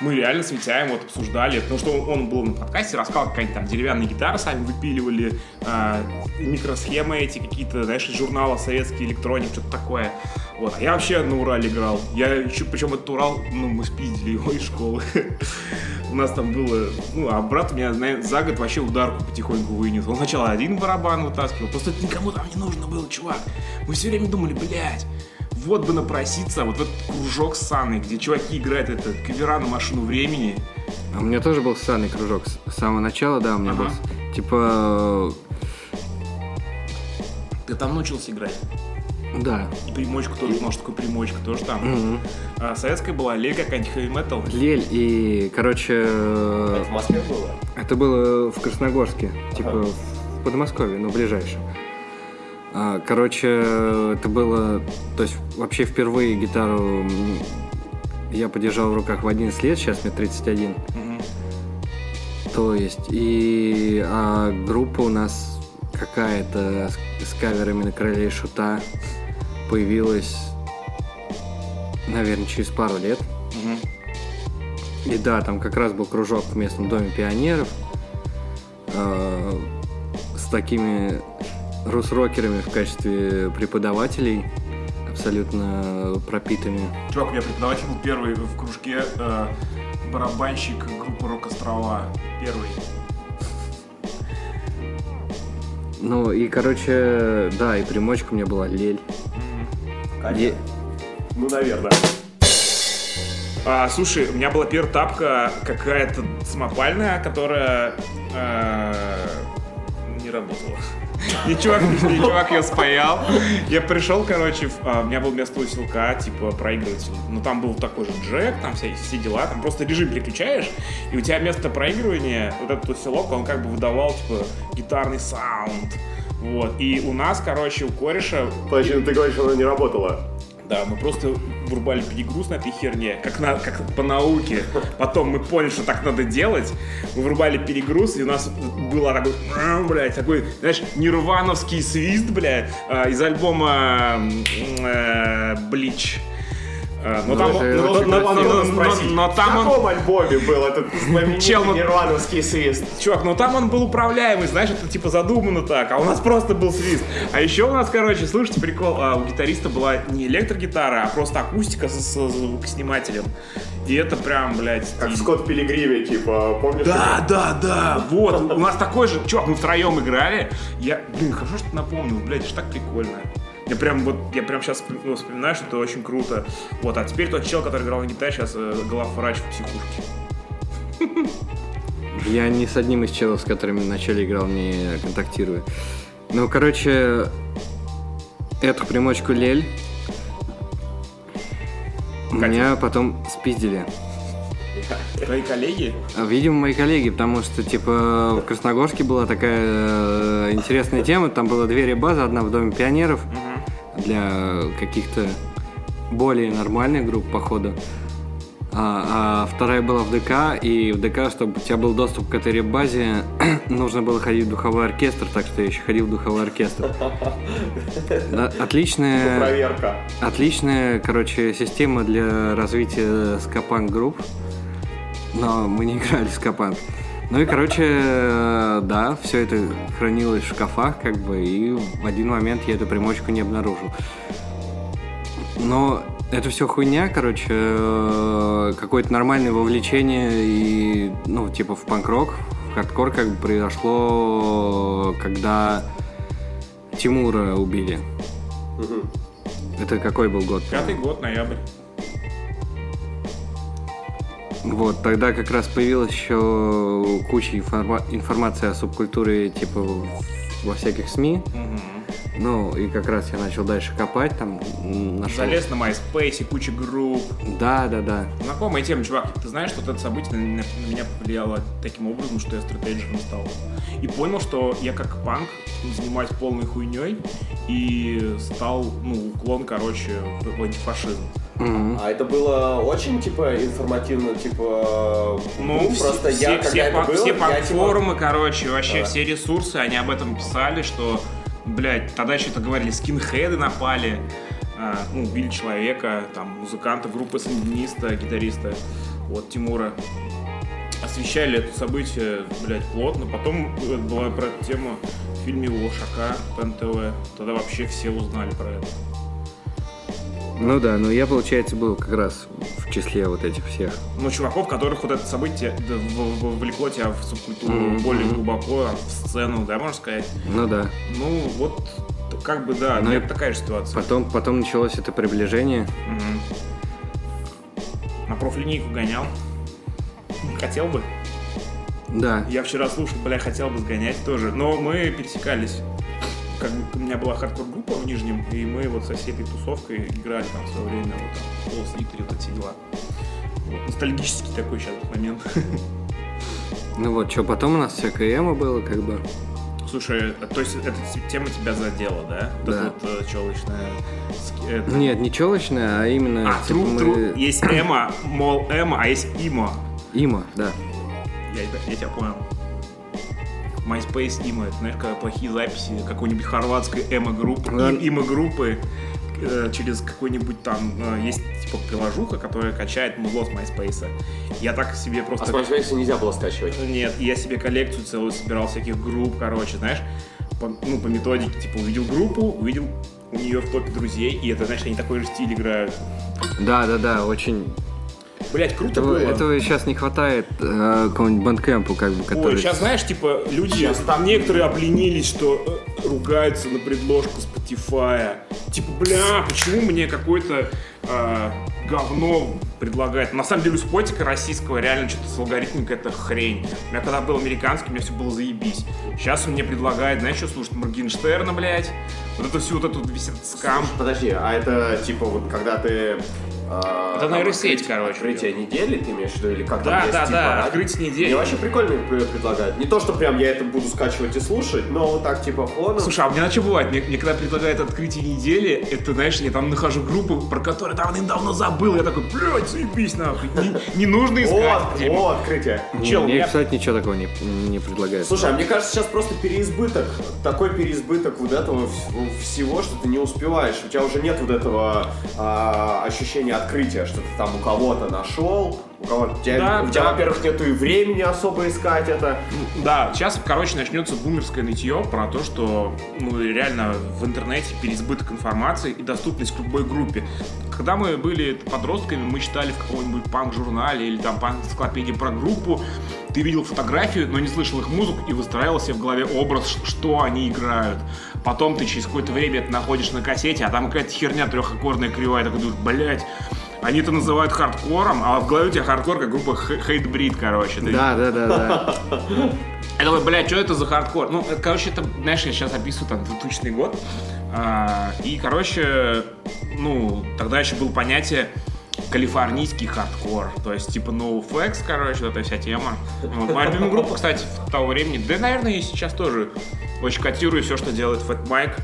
Мы реально с Витяем вот обсуждали, потому что он, был на подкасте, рассказал, какая-нибудь там деревянные гитары сами выпиливали, а, микросхемы эти какие-то, знаешь, из журнала «Советский электроник», что-то такое. Вот. А я вообще на Урале играл. Я еще, причем этот Урал, ну, мы спиздили его из школы. У нас там было, ну, а брат у меня, наверное, за год вообще ударку потихоньку вынес. Он сначала один барабан вытаскивал, просто это никому там не нужно было, чувак. Мы все время думали, блядь, вот бы напроситься вот в этот кружок ссаный, где чуваки играют это кавера на машину времени. А у меня тоже был ссаный кружок. С самого начала, да, у меня Ага. был. Типа, Ты там научился играть. э, да. И примочку тоже, что такое примочка, тоже там. Мгм. А советская была, лель какая-нибудь хэви метал. Лель и, короче, э, Это в Москве было? это было в Красногорске, типа Ага. в Подмосковье, ну, ближайшем. А, Короче, это было, то есть вообще впервые гитару я подержал в руках в 11 лет, сейчас мне 31. Мгм. То есть, и а группа у нас какая-то с, с каверами на королей шута появилась, наверное, через пару лет. И да, там как раз был кружок в местном доме пионеров э, с такими рус-рокерами в качестве преподавателей, абсолютно пропитыми. Чувак, у меня преподаватель был первый в кружке, э, барабанщик группы Рок Острова. Первый. Ну и, короче, да, и примочка у меня была лель. Е- Ну, наверное. А, слушай, у меня была первая тапка какая-то самопальная, которая э, не работала. И чувак, и чувак ее спаял. Я пришел, короче, а, у меня был вместо усилка, типа, проигрыватель. Ну, там был такой же джек, там все, все дела. Там просто режим переключаешь, и у тебя вместо проигрывания вот этот усилок, он как бы выдавал, типа, гитарный саунд. Вот. И у нас, короче, у кореша ну ты говоришь, она не работала. Да, мы просто врубали перегруз на этой херне, как, на, как по науке. Потом мы поняли, что так надо делать. Мы врубали перегруз, и у нас было такой, блядь, такой, знаешь, нирвановский свист, блядь, э, из альбома э, Блич. Э, Но Ну, там, это но- но- но- но- но- Спросить, но там в он, каком альбоме был этот Чел, знаменитый ну- нирвановский свист? Чувак, ну там он был управляемый, знаешь, это типа задумано так, а у нас просто был свист. А еще у нас, короче, слушайте, прикол, а, у гитариста была не электрогитара, а просто акустика с, звукоснимателем. И это прям, блядь, Как в. Скотт Пилигриме, типа, помнишь? Да, да, да, вот, у нас такой же, чувак, мы втроем играли, я, блин, хорошо, что ты напомнил, блядь, это ж так прикольно. Я прям вот, я прям сейчас вспоминаю, что это очень круто. Вот, а теперь тот чел, который играл на гитаре, сейчас э, главврач в психушке. Я ни с одним из челов, с которыми вначале играл, не контактирую. Ну, короче, эту примочку лель меня потом спиздили. Твои коллеги? Видимо, мои коллеги, потому что, типа, в Красногорске была такая э, интересная тема. Там было две ребазы, одна в Доме пионеров для каких-то более нормальных групп, походу. А, а вторая была в ДК, и в ДК, чтобы у тебя был доступ к этой ребазе, нужно было ходить в духовой оркестр, так что я еще ходил в духовой оркестр. Отличная... Проверка. Отличная, короче, система для развития скапанк групп. Но мы не играли в скапанк. Ну и, короче, э, да, все это хранилось в шкафах, как бы, и в один момент я эту примочку не обнаружил. Но это все хуйня, короче, э, какое-то нормальное вовлечение и, ну, типа в панк-рок, в хардкор как бы произошло, когда Тимура убили. Мгм. Это какой был год? Пятый год, ноябрь. Вот, тогда как раз появилась еще куча информа- информации о субкультуре, типа, во всяких СМИ. Ну, и как раз я начал дальше копать, там, нашел... Залез на MySpace, куча групп. Да, да, да. Знакомая тема, чувак. Ты знаешь, что это событие на, меня повлияло таким образом, что я стратегером стал. И понял, что я как панк занимаюсь полной хуйней и стал, ну, уклон, короче, в, антифашизм. Мгм. А это было очень, типа, информативно, типа... Ну, все, просто все, я, все, когда это панк- было, все я, типа, панк-форумы, короче, вообще Да. все ресурсы, они об этом писали, что, блядь, тогда еще это говорили, скинхеды напали, а, ну, убили человека, там, музыканта, группы сандиниста, гитариста, вот, Тимура. Освещали это событие, блядь, плотно. Потом э, была про эту тему в фильме Лошака по НТВ. Тогда вообще все узнали про это. Ну да, но я, получается, был как раз в числе вот этих всех. Ну, чуваков, которых вот это событие да, в- в- вовлекло тебя в субкультуру Мгм, более глубоко, в сцену, да, можно сказать? Ну да. Ну, вот, как бы, да, Ну ну, это такая же ситуация. Потом, потом началось это приближение. Мгм. На профлинейку гонял. Хотел бы. Да. Я вчера слушал, бля, хотел бы сгонять тоже. Но мы пересекались. Как у меня была хардкор-группа в Нижнем, и мы вот со всей этой тусовкой играли там в свое время, вот Холос Виктори, вот эти дела. Вот, ностальгический такой сейчас момент. Ну вот, что потом у нас всякое эмо было, как бы. Слушай, а то есть эта те- тема тебя задела, да? Вот Да. эта вот э, челочная... ски- это- Нет, не челочное, а именно... А, типа, тру, мы- тру. Есть эмо, мол, эмо, а есть имо. Има, да. Я, я тебя понял. MySpace Има, это, знаешь, когда плохие записи какой-нибудь хорватской эмо-группы, Да. има-группы э, через какой-нибудь там, э, есть типа приложуха, которая качает музло с MySpace. Я так себе А просто... с MySpace нельзя было скачивать. Нет, я себе коллекцию целую собирал всяких групп, короче, знаешь, по, ну, по методике, типа, увидел группу, увидел у нее в топе друзей, и это, значит, они такой же стиль играют. Да, да, да, очень. Блять, круто Этого, было. этого сейчас не хватает э, какому-нибудь бандкэмпу, как бы, который. Ой, сейчас, знаешь, типа, люди, Щас так- некоторые обленились, что э, ругаются на предложку Spotify. Типа, бля, почему мне какой-то э, говно предлагает? На самом деле, у спотика российского реально что-то с алгоритмом какая-то хрень. У меня когда был американский, у меня все было заебись. Сейчас он мне предлагает, знаешь, что слушать Моргенштерна, блядь. Вот это всю вот эту весь этот скам. Подожди, а это типа вот когда ты... а, Это нейросеть, открыть- короче, Открытие недели, ты имеешь в виду, или как Да, там есть, да, типа, да, радио? открытие недели. Мне вообще прикольно пр- предлагают. Не то, что прям я это буду скачивать и слушать, но вот так типа фоном. Слушай, а у меня что бывает? Мне, мне когда предлагают открытие недели, это, знаешь, я там нахожу группу, про которую давным-давно забыл. Я такой, блядь, заебись нахуй. Не, не нужно искать. вот, Типа, вот, открытие. Чел, Мне, кстати, ничего такого не, не предлагает. Слушай, а мне кажется, сейчас просто переизбыток, такой переизбыток вот этого вс- всего, что ты не успеваешь. У тебя уже нет вот этого а, ощущения открытия, что ты там у кого-то нашел, у кого-то... Тебя, Да, у тебя, да. во-первых, нету и времени особо искать это. Да, сейчас, короче, начнется бумерское нытье про то, что ну, реально в интернете переизбыток информации и доступность к любой группе. Когда мы были подростками, мы читали в каком-нибудь панк-журнале или там панк-энциклопедии про группу, ты видел фотографию, но не слышал их музыку и выстраивал себе в голове образ, что они играют. Потом ты через какое-то время это находишь на кассете, а там какая-то херня трехаккордная кривая, такой думаешь, блядь, они это называют хардкором, а в голове у тебя хардкор как группа Hatebreed, короче. Ты Да, да, да, да. я такой, блядь, что это за хардкор? Ну, это, короче, это, знаешь, я сейчас описываю там 2000 год. А, и, короче, ну, тогда еще было понятие калифорнийский хардкор. То есть, типа, NoFX, короче, вот эта вся тема. Вот. Моя любимая группа, кстати, в того времени, да, наверное, и сейчас тоже очень котирую все, что делает Fat Mike.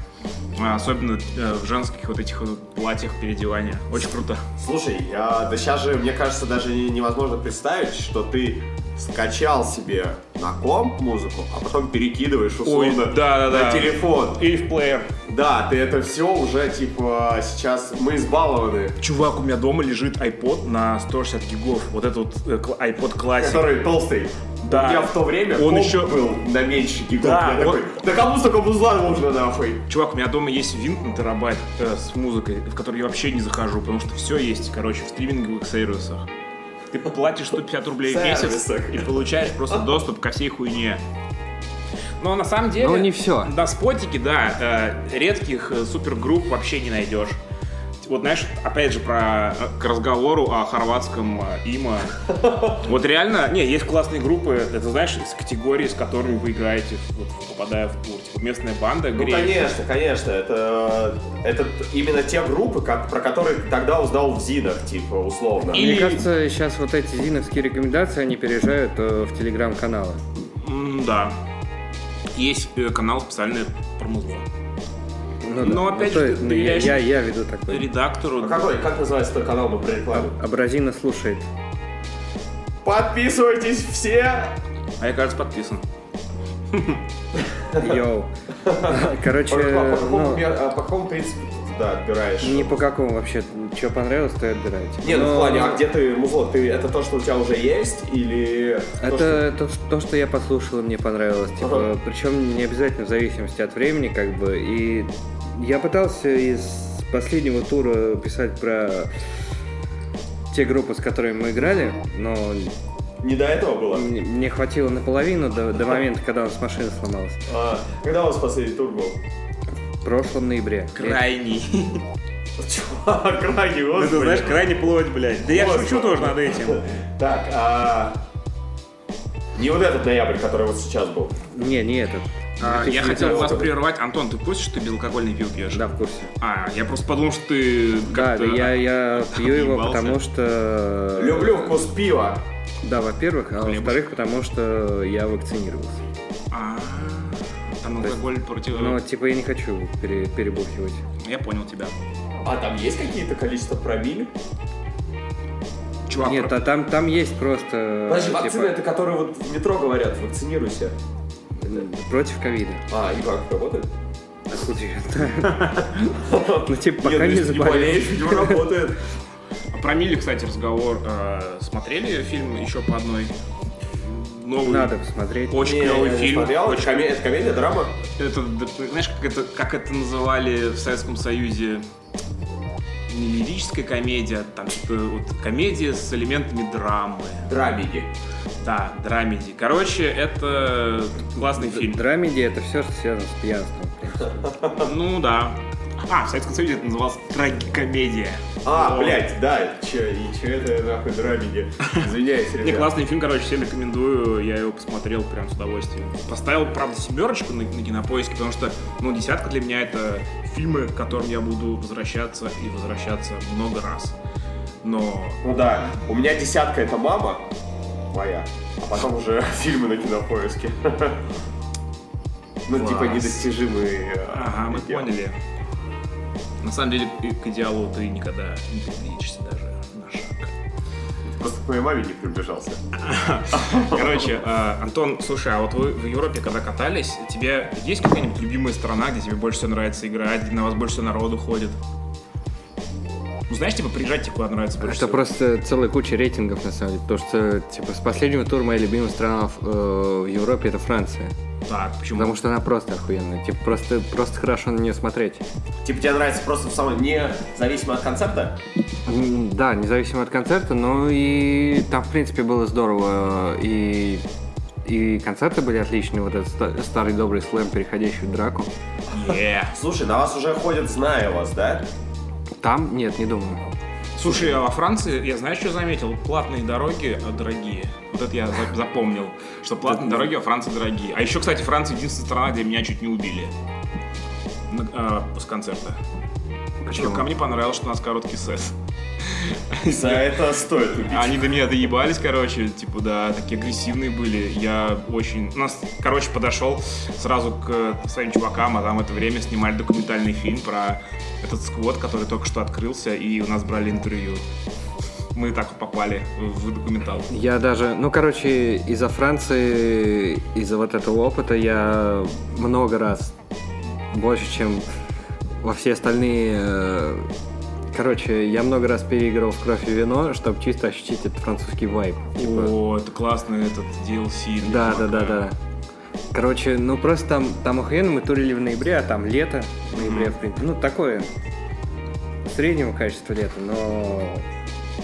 А, Особенно э, в женских вот этих вот платьях переодевания. Очень круто. Слушай, а, да сейчас же, мне кажется, даже не- невозможно представить, что ты скачал себе на комп музыку, а потом перекидываешь условно да-да-да. на телефон. Или в плеер. Да, ты это все уже, типа, сейчас мы избалованы. Чувак, у меня дома лежит iPod на 160 гигов. Вот этот вот э, iPod Classic. Который толстый. Да. У меня в то время Он еще- был на меньше гигов. Да, Я он- такой, да кому столько музла нужно нахуй? Чувак, у меня дома есть винт на терабайт э, с музыкой, в который я вообще не захожу, потому что все есть, короче, в стриминговых сервисах. Ты платишь 150 рублей в месяц и получаешь просто доступ ко всей хуйне. Но на самом деле... Но не всё. На спотике, да, э, редких э, супергрупп вообще не найдешь. Вот знаешь, опять же, про э, к разговору о хорватском э, има. Вот реально, не, есть классные группы, это знаешь, из категории, с которыми вы играете, вот, попадая в тур. Типа местная банда, Ну, конечно, конечно. Это, это именно те группы, как, про которые тогда узнал в ЗИНах, типа, условно. И- Или- Мне кажется, сейчас вот эти зиновские рекомендации, они переезжают э, в телеграм-каналы. М, Да. Есть э, канал специальный про музло. Ну, Но опять же, есть, ты ну, я, я, я веду такой. Редактору. А какой, как называется тот канал, мы прорекламим? Абразина слушает. Подписывайтесь все! А я, кажется, подписан. Йоу. Короче, По, какому, ну, мер- а по какому принципу туда отбираешь? ни по какому вообще. Что понравилось, то и отбирайте. Не, ну в плане, а где ты, музло, ты, это то, что у тебя уже есть, или... то, Это то, что- то, что я послушал, и мне понравилось. Типа, Ага. причем не обязательно в зависимости от времени, как бы. И я пытался из последнего тура писать про те группы, с которыми мы играли, но Не до этого было? мне, мне хватило наполовину до, до момента, когда у нас машина сломалась. А, когда у вас последний тур был? В прошлом ноябре. Крайний. Чувак, крайний, Ну, господи. ты знаешь, крайний плоть, блядь. Да я шучу тоже над этим. Так, а... Не вот этот ноябрь, который вот сейчас был. Не, не этот. А, Я 2019 хотел вас прервать. Антон, ты в курсе, что ты безалкогольный пиво пьешь? Да, в курсе. А, я просто подумал, что ты Да, я, я пью его, потому что... Люблю вкус пива. Да, во-первых, а во-вторых, потому что я вакцинировался. А, Там алкоголь против... Но, типа, я не хочу пере- перебухивать. Я понял тебя. А там есть какие-то количество промилле? Чувак, Нет, про- а там, там есть просто... Подожди, типа, вакцины это которые вот в метро говорят, вакцинируйся. Против ковида. А, и как работает? Откуда я знаю? Ну, типа, пока Нет, не если заболел. болеешь, работает. Про Милли, кстати, разговор. э, смотрели фильм еще по одной? Новый. Надо посмотреть. Очень Не, клевый не фильм. смотрел. Очень- Это коме- это комедия, драма? Это, знаешь, как это, как это называли в Советском Союзе? Не лирическая комедия, там что-то вот комедия с элементами драмы. Драмеди. Да, драмеди. Короче, это классный фильм. Драмеди это все, что связано с пьянством. Ну да. А, в Советском Союзе это называлось трагикомедия. А, Вот. блядь, да, че, и че это нахуй драмеди? Извиняюсь, Не, ребят. классный фильм, короче, всем рекомендую. Я его посмотрел прям с удовольствием. Поставил, правда, семерочку на, на кинопоиске, потому что, ну, десятка для меня это фильмы, к которым я буду возвращаться и возвращаться много раз. Но Ну да, у меня десятка это мама моя, а потом уже фильмы на кинопоиске. Ну, типа недостижимые. э, Ага, мы поняли. На самом деле, к идеалу ты никогда не приблизишься даже на шаг. Просто к моей маме не приближался. Короче, э, Антон, слушай, а вот вы в Европе, когда катались, тебе есть какая-нибудь любимая страна, где тебе больше всего нравится играть, где на вас больше всего народу ходит? Ну, знаешь, типа, приезжать тебе куда нравится больше Это всего? просто целая куча рейтингов, на самом деле. Потому что, типа, с последнего тура моя любимая страна в, э, в Европе это Франция. Так, почему? Потому что она просто охуенная. Типа, просто, просто хорошо на нее смотреть. Типа тебе нравится просто в самом независимо от концепта? М, Да, независимо от концерта, но и там, в принципе, было здорово. И, и концерты были отличные. Вот этот ста- старый добрый слэм, переходящий в драку. Yeah. Слушай, на вас уже ходят, зная вас, да? Там? Нет, не думаю. Слушай, а во Франции, я знаешь, что заметил? Платные дороги а, дорогие. Вот это я за- запомнил, что платные дороги во Франции дорогие. А еще, кстати, Франция единственная страна, где меня чуть не убили. А, после концерта. Почему? Ко мне понравилось, что у нас короткий сет. За это стоит убить. Они до меня доебались, короче, типа, да, такие агрессивные были. Я очень... У нас, короче, подошел сразу к своим чувакам, а там в это время снимали документальный фильм про этот сквот, который только что открылся, и у нас брали интервью. Мы так попали в документал. Я даже, ну, короче, из-за Франции, из-за вот этого опыта я много раз, больше, чем во все остальные, э, короче, я много раз переиграл в кровь и вино, чтобы чисто ощутить этот французский вайб. Типа, О, это классный этот DLC. да, да, да, да. Короче, ну просто там, там охуенно мы турили в ноябре, а там лето, в ноябре, в принципе, ну, такое среднего качества лето, но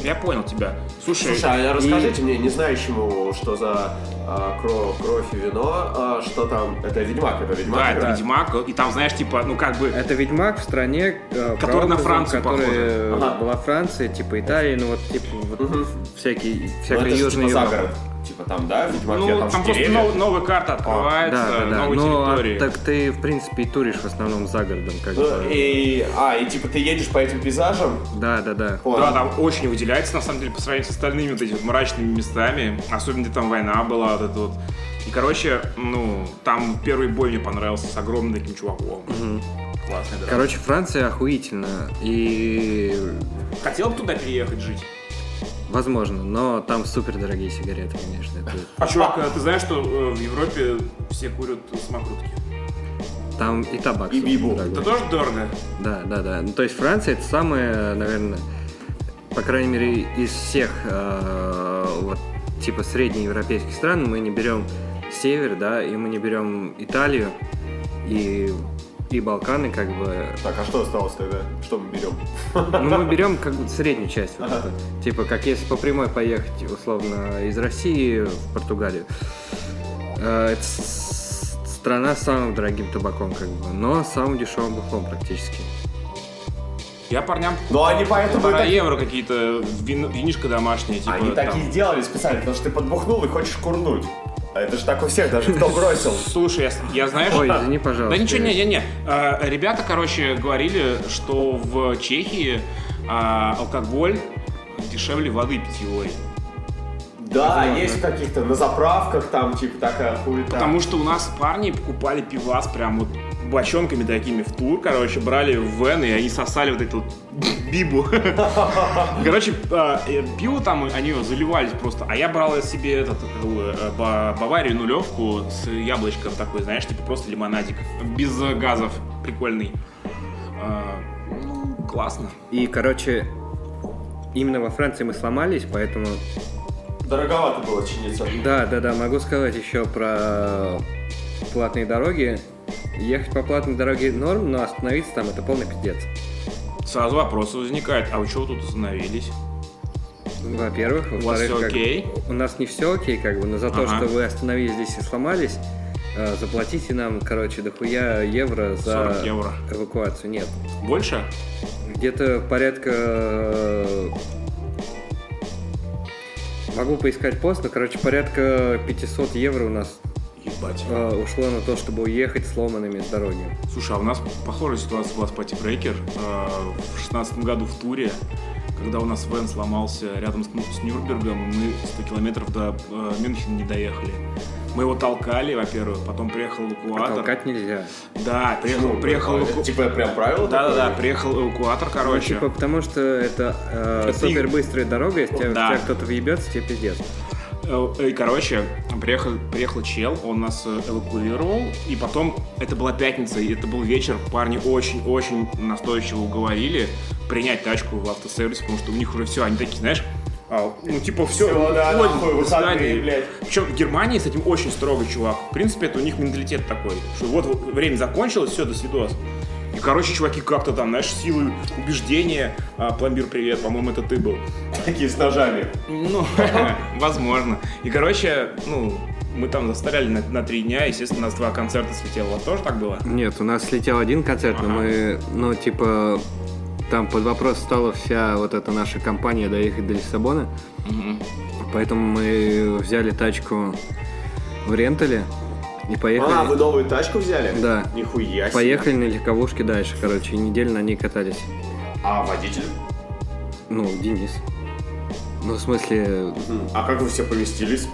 Я понял тебя. Слушай, Слушай, а расскажите мне, не знающему, что за а, кро- кровь и вино, а, что там, это Ведьмак, это Ведьмак? да, это да. Ведьмак, и там, знаешь, типа, ну как бы... Это Ведьмак в стране, э, Который на Францию похожа. Ага. была Франция, типа Италии, ну вот типа вот Мгм. всякие, Ну, всякая это Южная типа за Европа. Типа там, да, Ведьмак, Ну, я там, там, просто нов- новая карта открывается, Да, да, да. новые Ну, а территории. так ты, в принципе, и туришь в основном за городом, как Ну, бы. и, а, и типа ты едешь по этим пейзажам? Да, да, да. Понял. Да, там очень выделяется, на самом деле, по сравнению с остальными вот этими вот мрачными местами. Особенно, где там война была, вот это вот. И, короче, ну, там первый бой мне понравился с огромным таким чуваком. Классный, да. Короче, Франция охуительно. И Хотел бы туда переехать жить? Возможно, но там супер дорогие сигареты, конечно. это- А, чувак, а ты знаешь, что э, в Европе все курят самокрутки? Там и табак. И бибу. дорогой. Это тоже дорого? Да, да, да. Ну, то есть Франция это самая, наверное, по крайней мере, из всех э, вот типа среднеевропейских стран мы не берем север, да, и мы не берем Италию и и Балканы, как бы. Так, а что осталось тогда? Что мы берем? Ну, мы берем как бы среднюю часть. Вот эту. Типа, как если по прямой поехать, условно, из России в Португалию. Э, Это страна с самым дорогим табаком, как бы, но с самым дешевым бухлом практически. Я парням Ну, они поэтому полтора так- евро какие-то, вин- винишко домашнее, типа Они так там. и сделали специально, потому что ты подбухнул и хочешь курнуть. А это же так у всех, даже кто бросил. Слушай, я, я знаешь... Ой, извини, пожалуйста. Да ничего, не, не, не. А, Ребята, короче, говорили, что в Чехии а, алкоголь дешевле воды питьевой. Да, Возможно. есть в каких-то на заправках там, типа такая хуета. Потому что у нас парни покупали пивас прям вот бочонками такими в тур, короче, брали в вен, и они сосали вот эту вот бибу. Короче, а, э, пиво там, они его заливались просто. А я брал себе этот, э, ба- Баварию нулевку с яблочком такой, знаешь, типа просто лимонадик. Без э, газов. Прикольный. А, Ну, классно. И, короче, именно во Франции мы сломались, поэтому... Дороговато было чиниться. Да, да, да, могу сказать еще про платные дороги. Ехать по платной дороге норм, но остановиться там это полный пиздец. Сразу вопрос возникает, а вы чего тут остановились? Во-первых, У вас во-вторых, все как окей? у нас не все окей, как бы, но за то, Ага. что вы остановились здесь и сломались, э, заплатите нам, короче, дохуя евро за 40 евро. эвакуацию. Нет, Больше? где-то порядка... э, Могу поискать пост, но, короче, порядка 500 евро у нас Ебать. э, ушло на то, чтобы уехать сломанными с дороги. Слушай, а у нас похожая ситуация была с Пати Брейкер э, в шестнадцатом году в туре, когда у нас вен сломался рядом с, ну, с Нюрнбергом, мы 100 километров до э, Мюнхена не доехали. Мы его толкали, во-первых, потом приехал эвакуатор. Толкать нельзя. Да, приехал, приехал Это, эваку- Типа прям правило Да-да-да, такое? приехал эвакуатор, Ну, короче. типа, потому что это, э, Это супер быстрая дорога, если Да. тебя кто-то въебется, тебе пиздец. Э, И, короче, приехал, приехал чел, он нас э, эвакуировал, и потом, это была пятница, и это был вечер, парни очень-очень настойчиво уговорили принять тачку в автосервис, потому что у них уже все, они такие, знаешь, а, ну, типа, все, Всё, да, нахуй, выходные, блядь. Причем в Германии с этим очень строгий чувак. В принципе, это у них менталитет такой, что вот время закончилось, все, до свидос. И, короче, чуваки как-то там, знаешь, силы убеждения, а, пломбир, привет, по-моему, это ты был. Такие с ножами. Ну, возможно. И, короче, ну, мы там застряли на, на три дня, естественно, у нас два концерта слетело. У вас тоже так было? Нет, у нас слетел один концерт, но Ага. мы, ну, типа, там под вопрос стала вся вот эта наша компания доехать до Лиссабона, поэтому мы взяли тачку в рентале и поехали. А, вы новую тачку взяли? Да. Нихуя себе. Поехали на легковушке дальше, короче, и неделю на ней катались. А водитель? Ну, Денис. Ну, в смысле, А как вы все поместились?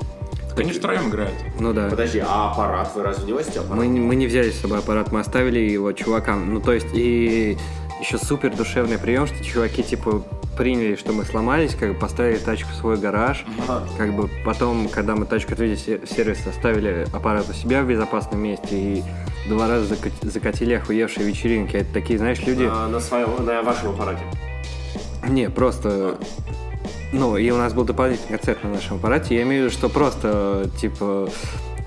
Так они втроем играют. ну да. Подожди, а аппарат? Вы разве не возите аппарат? Мы, мы не взяли с собой аппарат, мы оставили его чувакам. Ну, то есть, и еще супер душевный прием, что чуваки, типа, приняли, что мы сломались, как бы поставили тачку в свой гараж. Ага. Как бы потом, когда мы тачку отвезли в сервис, оставили аппарат у себя в безопасном месте и два раза закат- закатили охуевшие вечеринки. Это такие, знаешь, люди... А, на своем, на вашем аппарате. Не, просто... Ну, и у нас был дополнительный концерт на нашем аппарате. Я имею в виду, что просто, типа,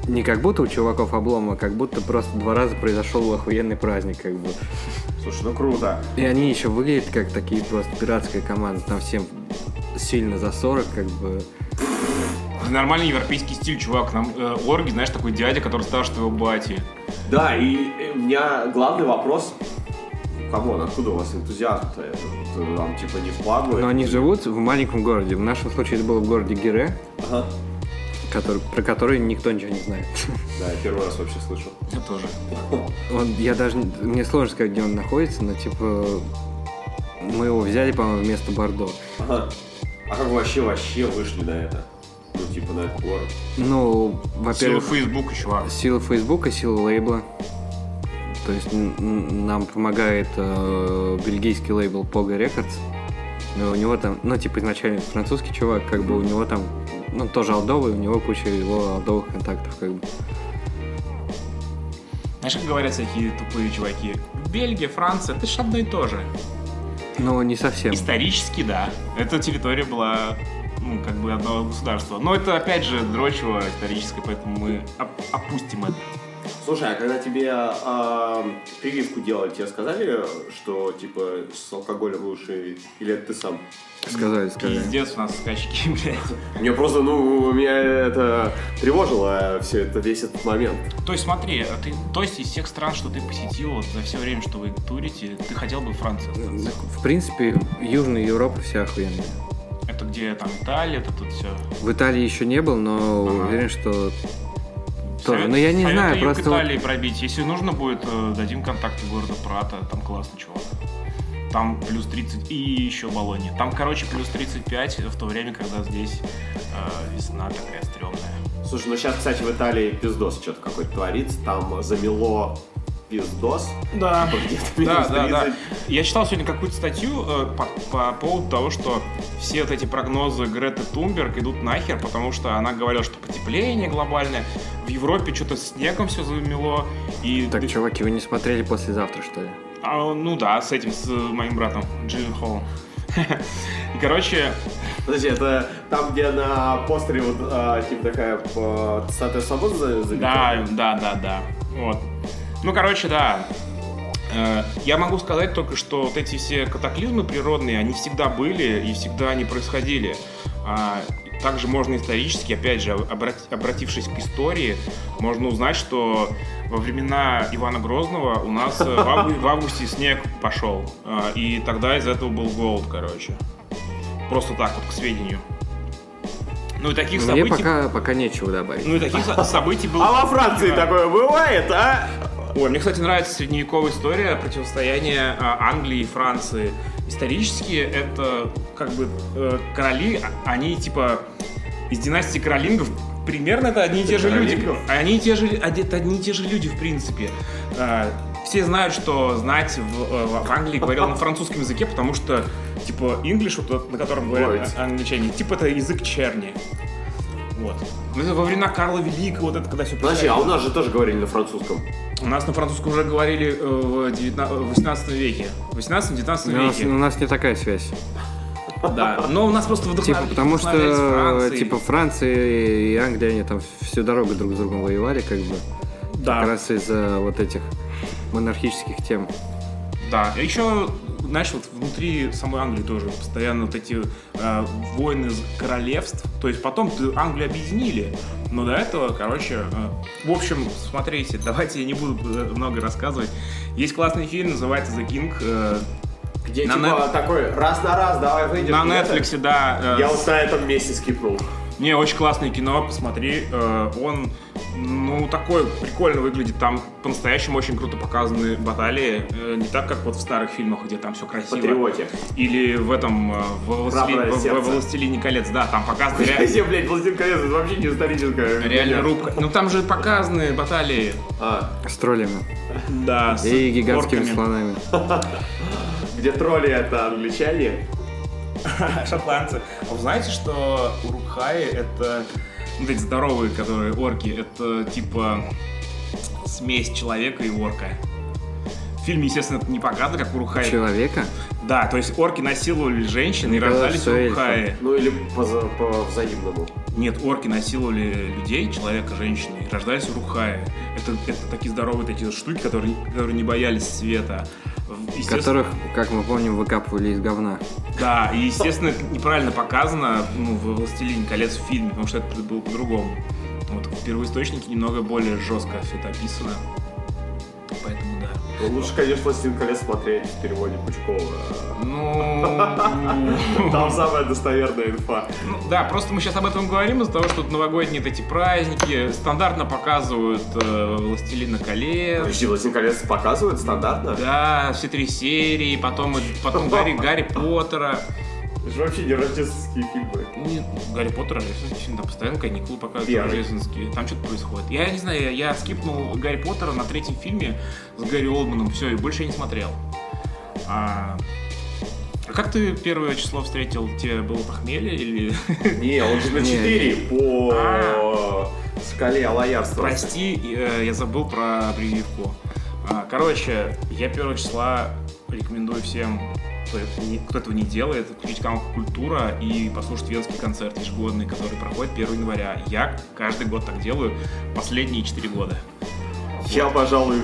не как будто у чуваков облом, а как будто просто два раза произошел охуенный праздник, как бы. Слушай, ну круто. И они еще выглядят как такие просто пиратская команда. Там всем сильно за 40, как бы. Нормальный европейский стиль, чувак. Нам э, Орги, знаешь, такой дядя, который старше твоего бати. Да, и э, у меня главный вопрос. Come on, откуда у вас энтузиазм-то? Это, вот, Там типа не в? Но они живут в маленьком городе. В нашем случае это было в городе Гире, Ага. Который, про который никто ничего не знает. Да, я первый раз вообще слышу. Я тоже. Он, я даже, не- мне сложно сказать, где он находится, но типа мы его взяли, по-моему, вместо Бордо. Ага. А как вы вообще вообще вышли на это? Ну, типа на этот город. Ну, Сила во-первых, Фейсбука, чувак. сила Фейсбука, сила лейбла. То есть нам помогает э, бельгийский лейбл Pogo Records. Но у него там, ну, типа, изначально французский чувак, как бы у него там, ну, тоже алдовый, у него куча его алдовых контактов, как бы. Знаешь, как говорят всякие тупые чуваки? Бельгия, Франция, это же одно и то же. Но не совсем. Исторически, да. Эта территория была, ну, как бы одного государства. Но это, опять же, дрочево историческое, поэтому мы оп- опустим это. Слушай, а когда тебе а, прививку делали, тебе сказали, что типа с алкоголем лучше, или это ты сам? Сказали, сказали. Пиздец у нас скачки, блядь. Мне просто, ну, меня это тревожило все это, весь этот момент. То есть смотри, а ты, то есть из всех стран, что ты посетил вот, за все время, что вы турите, ты хотел бы в Францию остаться? В принципе, Южная Европа вся охуенная. Это где там Италия, это тут все. В Италии еще не был, но Ага. уверен, что тоже. Но я не знаю, просто вот- Италии пробить. Если нужно будет, э, дадим контакты города Прата, там классный чувак. Там плюс 30 и еще Болония. Там, короче, плюс 35 в то время, когда здесь э, весна такая стрёмная. Слушай, ну сейчас, кстати, в Италии пиздос что-то какой-то творится. Там замело пиздос. Да, Где-то да, да, да. 30. Я читал сегодня какую-то статью э, по, по поводу того, что все вот эти прогнозы Греты Тунберг идут нахер, потому что она говорила, что потепление глобальное, в Европе что-то снегом все замело, и... Так, чуваки, вы не смотрели послезавтра, что ли? А, ну да, с этим, с моим братом, Джиллен Холлом. И, короче, Подожди, это там, где на постере вот а, типа такая а, статуя свободы за- забита? Да, да, да, да. Вот. Ну, короче, да. Э, Я могу сказать только, что вот эти все катаклизмы природные, они всегда были и всегда они происходили. Также можно исторически, опять же, обрат- обратившись к истории, можно узнать, что во времена Ивана Грозного у нас э, в авгу- в августе снег пошел. А, И тогда из этого был голод, короче. Просто так вот, к сведению. Ну и таких Мне событий... пока, пока нечего добавить. Ну и таких со- событий было... А во Франции такое бывает, а? Ой, мне, кстати, нравится средневековая история противостояния а, Англии и Франции. Исторически это как бы э, короли, а- они типа из династии Каролингов примерно это одни и те же люди. Каролингов? Они те же, а, это одни и те же люди в принципе. А, все знают, что знать в, э, в Англии говорил на французском языке, потому что типа English, вот на котором говорят а- англичане, типа это язык черни. Вот. Ну, это во времена Карла Великого, вот это когда все Подожди, а у нас же тоже говорили на французском. у нас на французском уже говорили э, в 19 в 18 веке. В 18-19 У нас, веке. у нас не такая связь. Да. Но у нас просто Типа, вдохновлялись потому что типа Франция и Англия, они там всю дорогу друг с другом воевали, как бы. да, Как раз из-за вот этих монархических тем. да. Еще, знаешь, вот внутри самой Англии тоже постоянно вот эти э, войны королевств. То есть потом Англию объединили. Но до этого, короче, э, в общем, смотрите, давайте я не буду э, много рассказывать. Есть классный фильм, называется The King. э, Где На типа нет- такой раз на раз, давай выйдешь. на. Netflix, да. э, Я вот на этом месте скипнул. Не, очень классное кино, посмотри. Э, Он, ну, такой прикольно выглядит. Там по-настоящему очень круто показаны баталии. Э, Не так, как вот в старых фильмах, где там все красиво. Патриоте. Или в этом, э, в «Властелин- Храброе в- в. «Властелине колец», да, там показаны Я, блядь, Властелин колец, это вообще не историческая. реально рубка. Ну, там же показаны баталии. А, С троллями. Да, с И гигантскими слонами. где тролли это англичане. Шотландцы. А вы знаете, что урукхаи это вот эти здоровые, которые орки, это типа смесь человека и орка. В фильме, естественно, это не показано, как урухаи. Человека? Да, то есть орки насиловали женщин и Ну, рождались эльфы. урухаи. Ну или по, по взаимному. Нет, орки насиловали людей, человека, женщины, и рождались урухаи. Это, это такие здоровые такие штуки, которые, которые не боялись света. Естественно- Которых, как мы помним, выкапывали из говна. Да, и, естественно, это неправильно показано ну, в «Властелине колец» в фильме, потому что это было по-другому. Вот в первоисточнике немного более жестко все это описано. Ну, лучше, конечно, Властелин колец смотреть в переводе Пучкова. Ну, Там самая достоверная инфа. ну, да, просто мы сейчас об этом говорим из-за того, что новогодние эти праздники стандартно показывают э, «Властелина колец», Подожди, Властелин колец показывают стандартно? да, все три серии, потом, потом Гарри, Гарри Поттера. Это же вообще не рождественские фильмы. Нет, Гарри Поттер, рождественский фильм, там постоянно каникулы показывают рождественские. Там что-то происходит. Я не знаю, я, скипнул Гарри Поттера на третьем фильме с Гарри Олдманом, все, и больше я не смотрел. А, а как ты первое число встретил? Тебе было похмелье или... Не, он же на Не. 4 по А. скале Алаярства. Прости, э, я забыл про прививку. А, Короче, я первого числа рекомендую всем, не- кто этого не делает, включить канал «Культура» и послушать Венский концерт ежегодный, который проходит 1 января. Я каждый год так делаю последние 4 года. Я, пожалуй,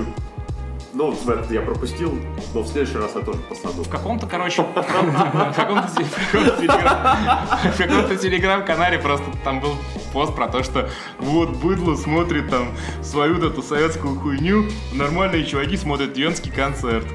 ну, в этот я пропустил, но в следующий раз я тоже посаду. В каком-то, короче, в каком-то телеграм-канале просто там был пост про то, что вот быдло смотрит там свою вот эту советскую хуйню, нормальные чуваки смотрят венский концерт.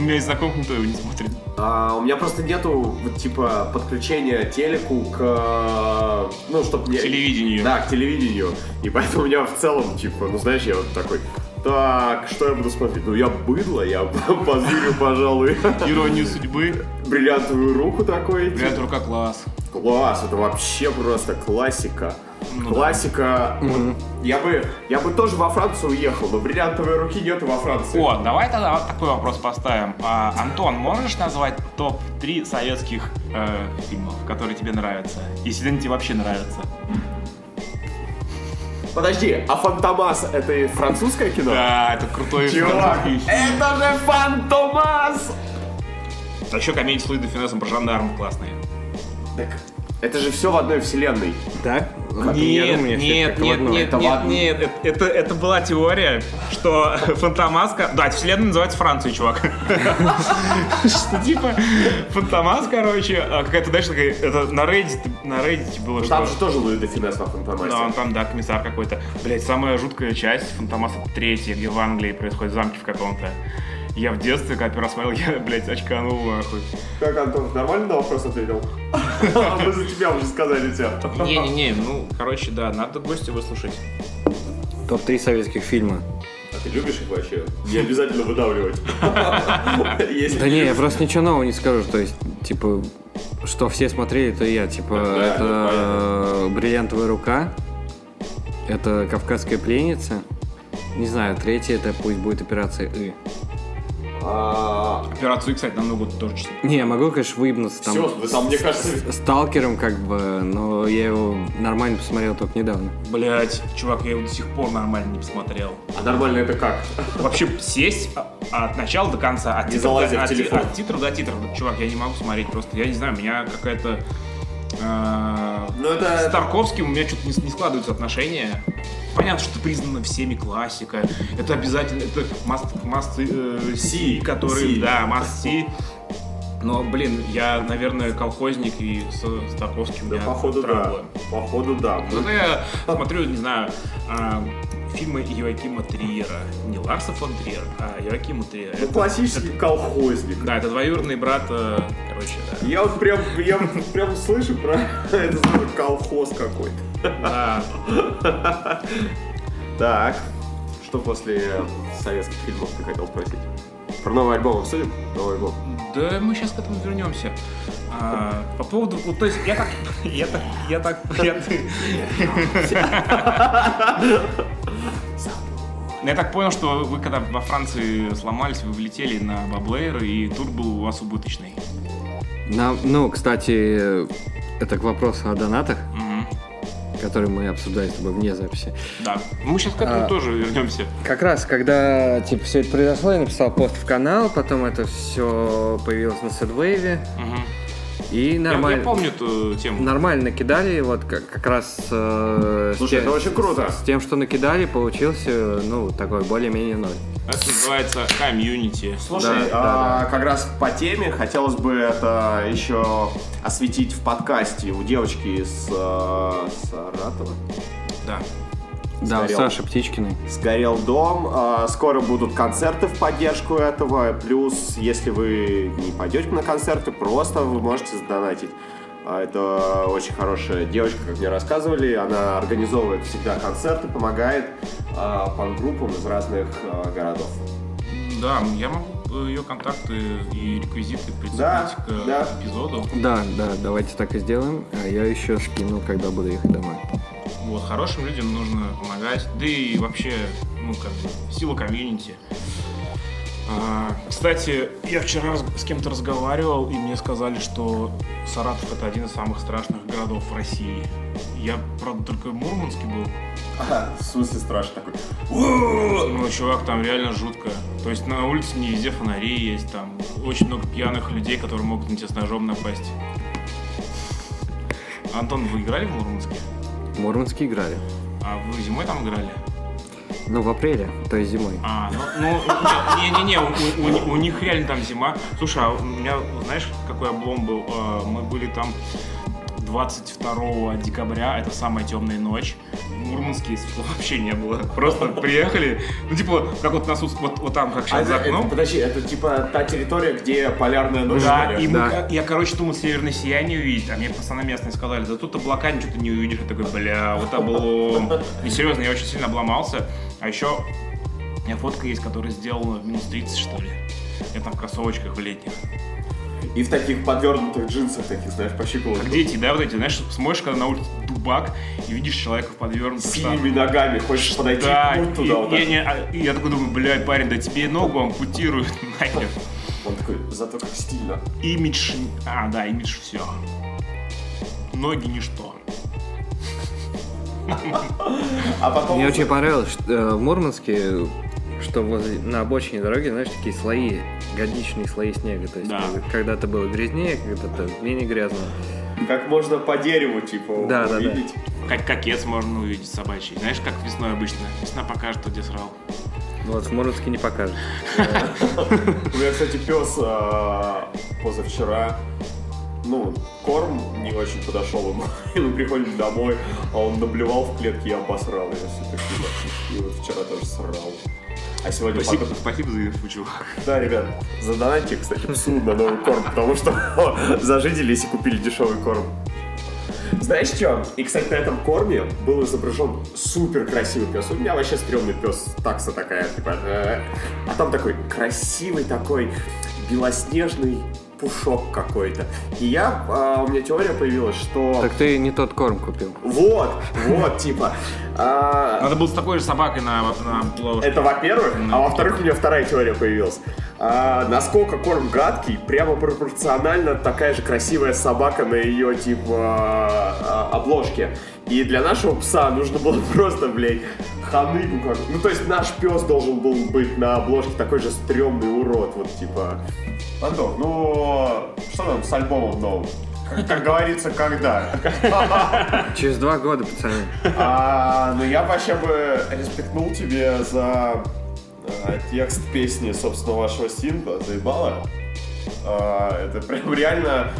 У меня есть знакомых, никто его не смотрит. А, у меня просто нету, вот, типа, подключения телеку к, ну, чтоб мне... телевидению. Да, к телевидению. И поэтому у меня в целом, типа, ну, знаешь, я вот такой, так, что я буду смотреть? Ну, я быдло, я позырю, пожалуй, Иронию судьбы. бриллиантовую руку такой. Бриллиант рука класс. Класс, это вообще просто классика. Ну да. Классика. Вот Я бы, я бы тоже во Францию уехал, но бриллиантовой руки нету во Франции. О, давай тогда вот такой вопрос поставим. А, Антон, можешь назвать топ-3 советских э, фильмов, которые тебе нравятся? Если они тебе вообще нравятся. Подожди, а Фантомас это и французское кино? Да, это крутой Чувак, это же Фантомас! А еще комедия с Луи де Финесом про жандарм классные. Так, это же все в одной вселенной. Да? Нет, нет, нет, нет, Это нет, ладно. нет, это, это, была теория, что Фантомаска... Да, вселенная называется Франция, чувак. Что типа Фантомас, короче, а какая-то, знаешь, такая, это на Reddit, на Reddit было, Там что... же тоже Луи де Финес во Фантомасе. Да, он там, да, комиссар какой-то. Блять, самая жуткая часть Фантомаса третья, где в Англии происходит в замке в каком-то. Я в детстве, когда первый раз смотрел, я, блядь, очканул нахуй. Как, Антон, нормально на вопрос ответил? Мы за тебя уже сказали тебя. Не-не-не, ну, короче, да, надо гостя выслушать. Топ-3 советских фильма. А ты любишь их вообще? Не обязательно выдавливать. Да не, я просто ничего нового не скажу. То есть, типа, что все смотрели, то и я. Типа, Да, это да, «Бриллиантовая рука», это «Кавказская пленница». Не знаю, третье это пусть будет «Операция И». А, Операцию, кстати, намного тоже читать. Не, я могу, конечно, выебнуться там. Все, вы там, мне кажется, Сталкером, как бы, но я его нормально посмотрел только недавно. Блять, чувак, я его до сих пор нормально не посмотрел. а нормально это как? Вообще сесть от начала до конца, от Не титров, до, от, телефон. от титров до титров. Чувак, я не могу смотреть просто. Я не знаю, у меня какая-то... э, Ну, это- С Тарковским у меня что-то не, не складываются отношения. Понятно, что это признано всеми классика. Это обязательно, это must, must э, see, который, See. да, must see. Но, блин, я, наверное, колхозник и с, с Тарковским Да, меня походу, да. траблы. Походу, да. Зато я смотрю, не знаю, а, фильмы Йоакима Триера. Не Ларса фон Триера, а Йоакима Триера. Ну, Это- классический колхозник. Да, это двоюродный брат, э, короче, да. Я вот прям, я прям слышу про это сразу колхоз какой-то. Да. Так, что после советских фильмов ты хотел спросить? Про новый альбом обсудим? Новый альбом. Да, мы сейчас к этому вернемся. А, по поводу, вот, то есть я так, я так, я так, я, я так понял, что вы когда во Франции сломались, вы влетели на Баблейр, и тур был у вас убыточный. На- ну, кстати, это к вопросу о донатах, Мгм. Который мы обсуждали с тобой вне записи. Да. Мы сейчас к этому А. тоже вернемся. Как раз, когда типа все это произошло, я написал пост в канал, потом это все появилось на Сэдвейве, Мгм. И Я, нормально, я помню эту тему. нормально накидали, вот как, как раз э, с Слушай, те- это очень круто. С, тем, что накидали, получился, ну, такой более-менее ноль. Это называется комьюнити. Слушай, Да, а, как раз по теме хотелось бы это еще осветить в подкасте у девочки из э, Саратова. Да. Да, Сгорел. Саши Птичкиной. Сгорел дом, а, скоро будут концерты в поддержку этого, плюс, если вы не пойдете на концерты, просто вы можете задонатить. А, Это очень хорошая девочка, как мне рассказывали, она организовывает всегда концерты, помогает а, панк-группам из разных а, городов. Да, я могу ее контакты и реквизиты прицепить Да, к да. эпизоду. Да, да, давайте так и сделаем. А я еще скину, когда буду ехать домой. Вот, хорошим людям нужно помогать. Да и вообще, ну, как бы, сила комьюнити. А, кстати, я вчера с кем-то разговаривал, и мне сказали, что Саратов это один из самых страшных городов в России. Я, правда, только в Мурманске был. в смысле страшно такой? Ну, чувак, там реально жутко. То есть на улице не везде фонари есть, там очень много пьяных людей, которые могут на тебя с ножом напасть. Антон, вы играли в Мурманске? В Мурманске играли. А вы зимой там играли? Ну, в апреле, то есть зимой. А, ну, ну, не-не-не, у, у- у- у них реально там зима. Слушай, а у меня, знаешь, какой облом был? А, Мы были там 22 декабря, это самая темная ночь. Светла вообще не было. Просто приехали, ну, типа, как вот нас вот, вот там, как сейчас за окном. подожди, это типа та территория, где полярная ночь? Да, и мы, Да. я, короче, думал, северное сияние увидеть, а мне пацаны местные сказали, да тут облака ничего ты не увидишь. Я такой, бля, вот облом. Не, серьезно, я очень сильно обломался. А еще у меня фотка есть, которая сделана в минус 30, что ли. Я там в кроссовочках в летних. И в таких подвернутых джинсах, таких, знаешь, по щиколотку. Как дети, да, вот эти, знаешь, смотришь, когда на улице дубак, и видишь человека в подвернутых С синими ногами, хочешь подойти Да, и туда и, вот я, так. не- а- и я такой думаю, блядь, парень, да тебе ногу ампутируют, нахер. Он такой, зато как стильно. Имидж, а, да, имидж все. Ноги ничто. А потом... Мне очень понравилось, что, э, в Мурманске, что возле, на обочине дороги, знаешь, такие слои, годичные слои снега. То есть Да. когда-то было грязнее, когда-то менее грязно. Как можно по дереву, типа, Да, да, да. увидеть. Как кокец можно увидеть собачий. Знаешь, как весной обычно. Весна покажет, где срал. Вот в Мурманске не покажет. У меня, кстати, пес а, позавчера, ну, корм не очень подошел ему. И мы приходим домой, а он наблевал в клетке и обосрал ее все таки. И вот вчера тоже срал. А сегодня Спасибо, потом- спасибо за инфу, чувак. Да, ребят, задонайте, кстати, псу на новый корм, потому что зажиделись и купили дешевый корм. Знаешь что? И, кстати, на этом корме был изображен супер красивый пес. У меня вообще стрёмный пес, такса такая, типа. э, А там такой красивый такой белоснежный пушок какой-то. И я, а, у меня теория появилась, что... Так ты не тот корм купил. Вот, вот, типа. а, Надо было с такой же собакой на. Это во-первых, а во-вторых, у меня вторая теория появилась. А, насколько корм гадкий, прямо пропорционально такая же красивая собака на ее, типа, а, обложке. И для нашего пса нужно было просто, блядь, ханыгу как Ну, то есть наш пес должен был быть на обложке такой же стрёмный урод, вот, типа... Антон, ну, что там с альбомом новым? Как, как говорится, когда? Через два года, пацаны. А, ну я вообще бы респектнул тебе за а, текст песни, собственно, вашего сингла «Заебало». А, это прям реально,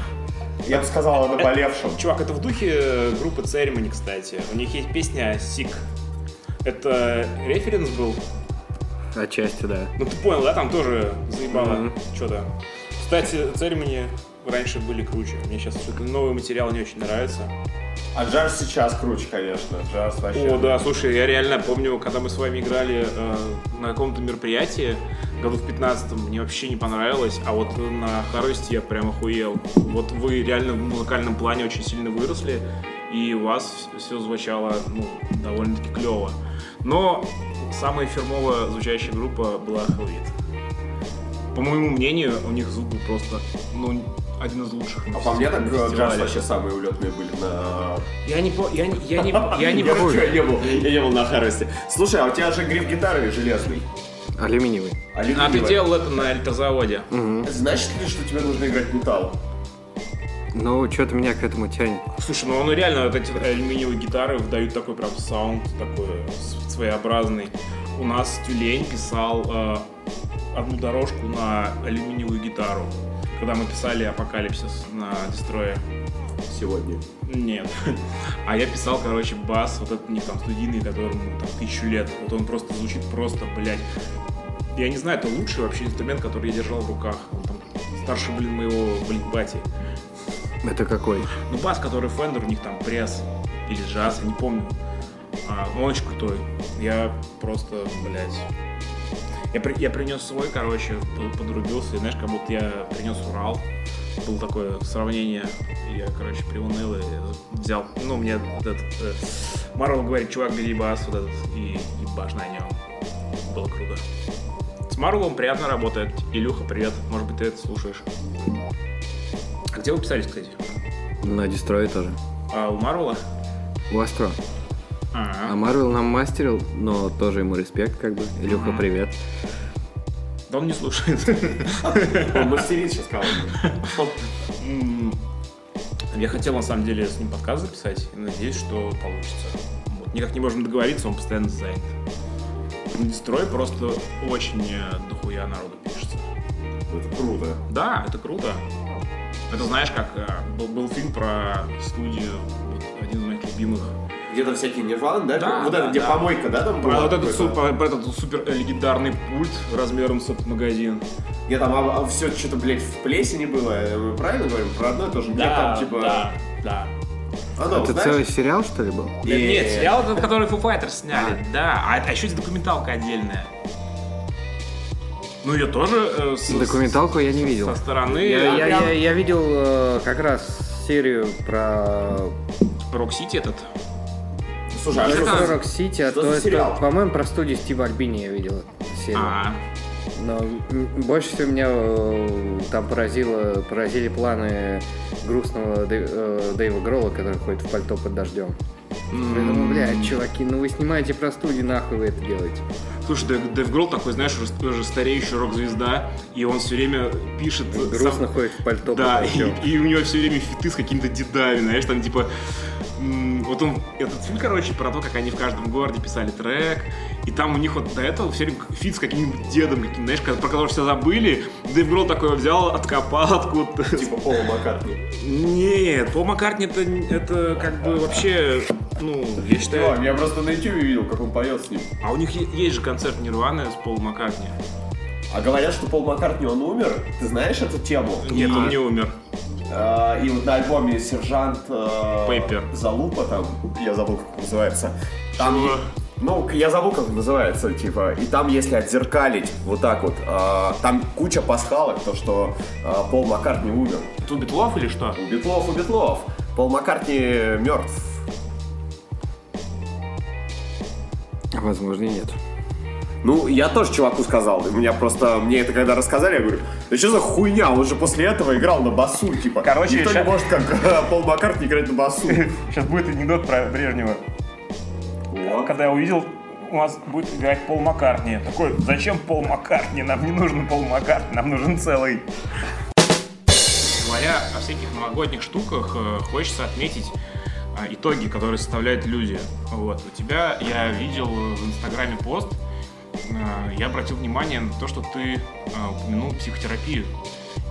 я бы сказал, о наболевшем. Чувак, это в духе группы Ceremony, кстати. У них есть песня «Сик». Это референс был? Отчасти, да. Ну ты понял, да? Там тоже заебало Мгм. что-то. Кстати, Ceremony раньше были круче. Мне сейчас что-то новый материал не очень нравится. А Джарс сейчас круче, конечно. Джарс вообще. О, да, слушай, я реально помню, когда мы с вами играли э, на каком-то мероприятии, году в 15 мне вообще не понравилось, а вот на Харвесте я прям охуел. Вот вы реально в музыкальном плане очень сильно выросли, и у вас все звучало ну, довольно-таки клево. Но самая фирмовая звучащая группа была Hellwit. По моему мнению, у них звук был просто, ну, один из лучших. А по мне так э, Джарс вообще самые улетные были на... Я не, по- я не, я не, я не я, помню. я не был, я не был на Харвесте. Слушай, а у тебя же гриф гитары железный. Алюминиевый. А ты делал это на электрозаводе. Мгм. Значит ли, что тебе нужно играть металл? Ну, что-то меня к этому тянет. Слушай, ну оно реально, вот эти алюминиевые гитары выдают такой прям саунд, такой своеобразный. У нас Тюлень писал э, одну дорожку на алюминиевую гитару, когда мы писали Апокалипсис на Дестрое. Сегодня. Нет. А я писал, короче, бас, вот этот них там студийный, которому там тысячу лет. Вот он просто звучит просто, блядь. Я не знаю, это лучший вообще инструмент, который я держал в руках. Он там старше, блин, моего, блин, бати. Это какой? Ну, бас, который Fender, у них там пресс или джаз, я не помню. А, он очень крутой. Я просто, блядь... Я, при- я принес свой, короче, подрубился, и знаешь, как будто я принес Урал. Было такое сравнение, я, короче, приуныл и взял, ну, мне вот этот... э, Марвел говорит, чувак, бери бас вот этот и ебашь на нем. Было круто. С Марвелом приятно работает. Илюха, привет. Может быть, ты это слушаешь. А где вы писались, кстати? На дестрое тоже. А у Марвела? У Астро. А А, Марвел нам мастерил, но тоже ему респект, как бы. Илюха, привет. да он не слушает. Он мастерит сейчас кого-то. Я хотел, на самом деле, с ним подкаст записать, и надеюсь, что получится. Вот. Никак не можем договориться, он постоянно занят. На Дестрой просто очень э, дохуя народу пишется. Это круто. Да, это круто. Это знаешь, как э, был, был фильм про студию, вот, один из моих любимых. Где-то всякие нирваны, да? Да, вот да, это, где да. помойка, да, там Про была вот этот, какой-то? су- про этот супер легендарный пульт размером с этот магазин. Где там все что-то, блядь, в плесени было. э, Мы правильно говорим? Про одно и то же. Где там, типа... да, да. А, ну, Это знаешь, целый сериал, что ли, был? Нет, И- нет, сериал, этот, который Foo Fighters сняли, да. А, а еще есть документалка отдельная. Ну, ее тоже э, с- Документалку я не видел. со стороны. Я, а я- прям я- я видел э, как раз серию про Рок-Сити этот. Слушай, а что Рок Сити, а что то за это, сериал? по-моему, про студию Стива Альбини я видел серию. А, Но м, больше всего меня э, там поразило, поразили планы грустного э, Дэйва Гролла, который ходит в пальто под дождем. Я думаю, блядь, чуваки, ну вы снимаете про студию, нахуй вы это делаете? Слушай, Дэв, Дэв Гролл такой, знаешь, уже, уже стареющий рок-звезда, и он все время пишет... сам- Грустно ходит в пальто Да, под дождем. и, и у него все время фиты с какими-то дедами, знаешь, там типа... Вот он, этот фильм, короче, про то, как они в каждом городе писали трек, и там у них вот до этого все время feat с каким-нибудь дедом, каким, знаешь, про которого все забыли. Дэйв Гролл такой взял, откопал откуда-то. Типа Пола Маккартни. Нет, Пол Маккартни это, это как бы вообще, ну, я считаю... Чувак, я просто на ютубе видел, как он поет с ним. А у них есть же концерт Нирваны с Полом Маккартни. А говорят, что Пол Маккартни, он умер. Ты знаешь эту тему? Нет, И, он не умер. Э, и вот на альбоме «Сержант э, Пеппер. Залупа» там, я забыл, как называется. Там, Чего? ну, я забыл, как называется, типа, и там, если отзеркалить вот так вот, э, там куча пасхалок, то, что э, Пол Маккартни умер. Это у Битлов или что? У Битлов, у Битлов. Пол Маккартни мертв. Возможно, и нет. Ну, я тоже чуваку сказал. И меня просто, мне это когда рассказали, я говорю, да что за хуйня, он же после этого играл на басу, типа. Короче, Никто ща- не может, как э, Пол Маккартни, играть на басу. Сейчас будет анекдот про Брежнева. Когда я увидел, у нас будет играть Пол Маккартни. Такой, зачем Пол Маккартни? Нам не нужен Пол Маккартни, нам нужен целый. Говоря о всяких новогодних штуках, э, хочется отметить э, итоги, которые составляют люди. Вот. У тебя, я видел в Инстаграме пост, я обратил внимание на то, что ты э, упомянул психотерапию.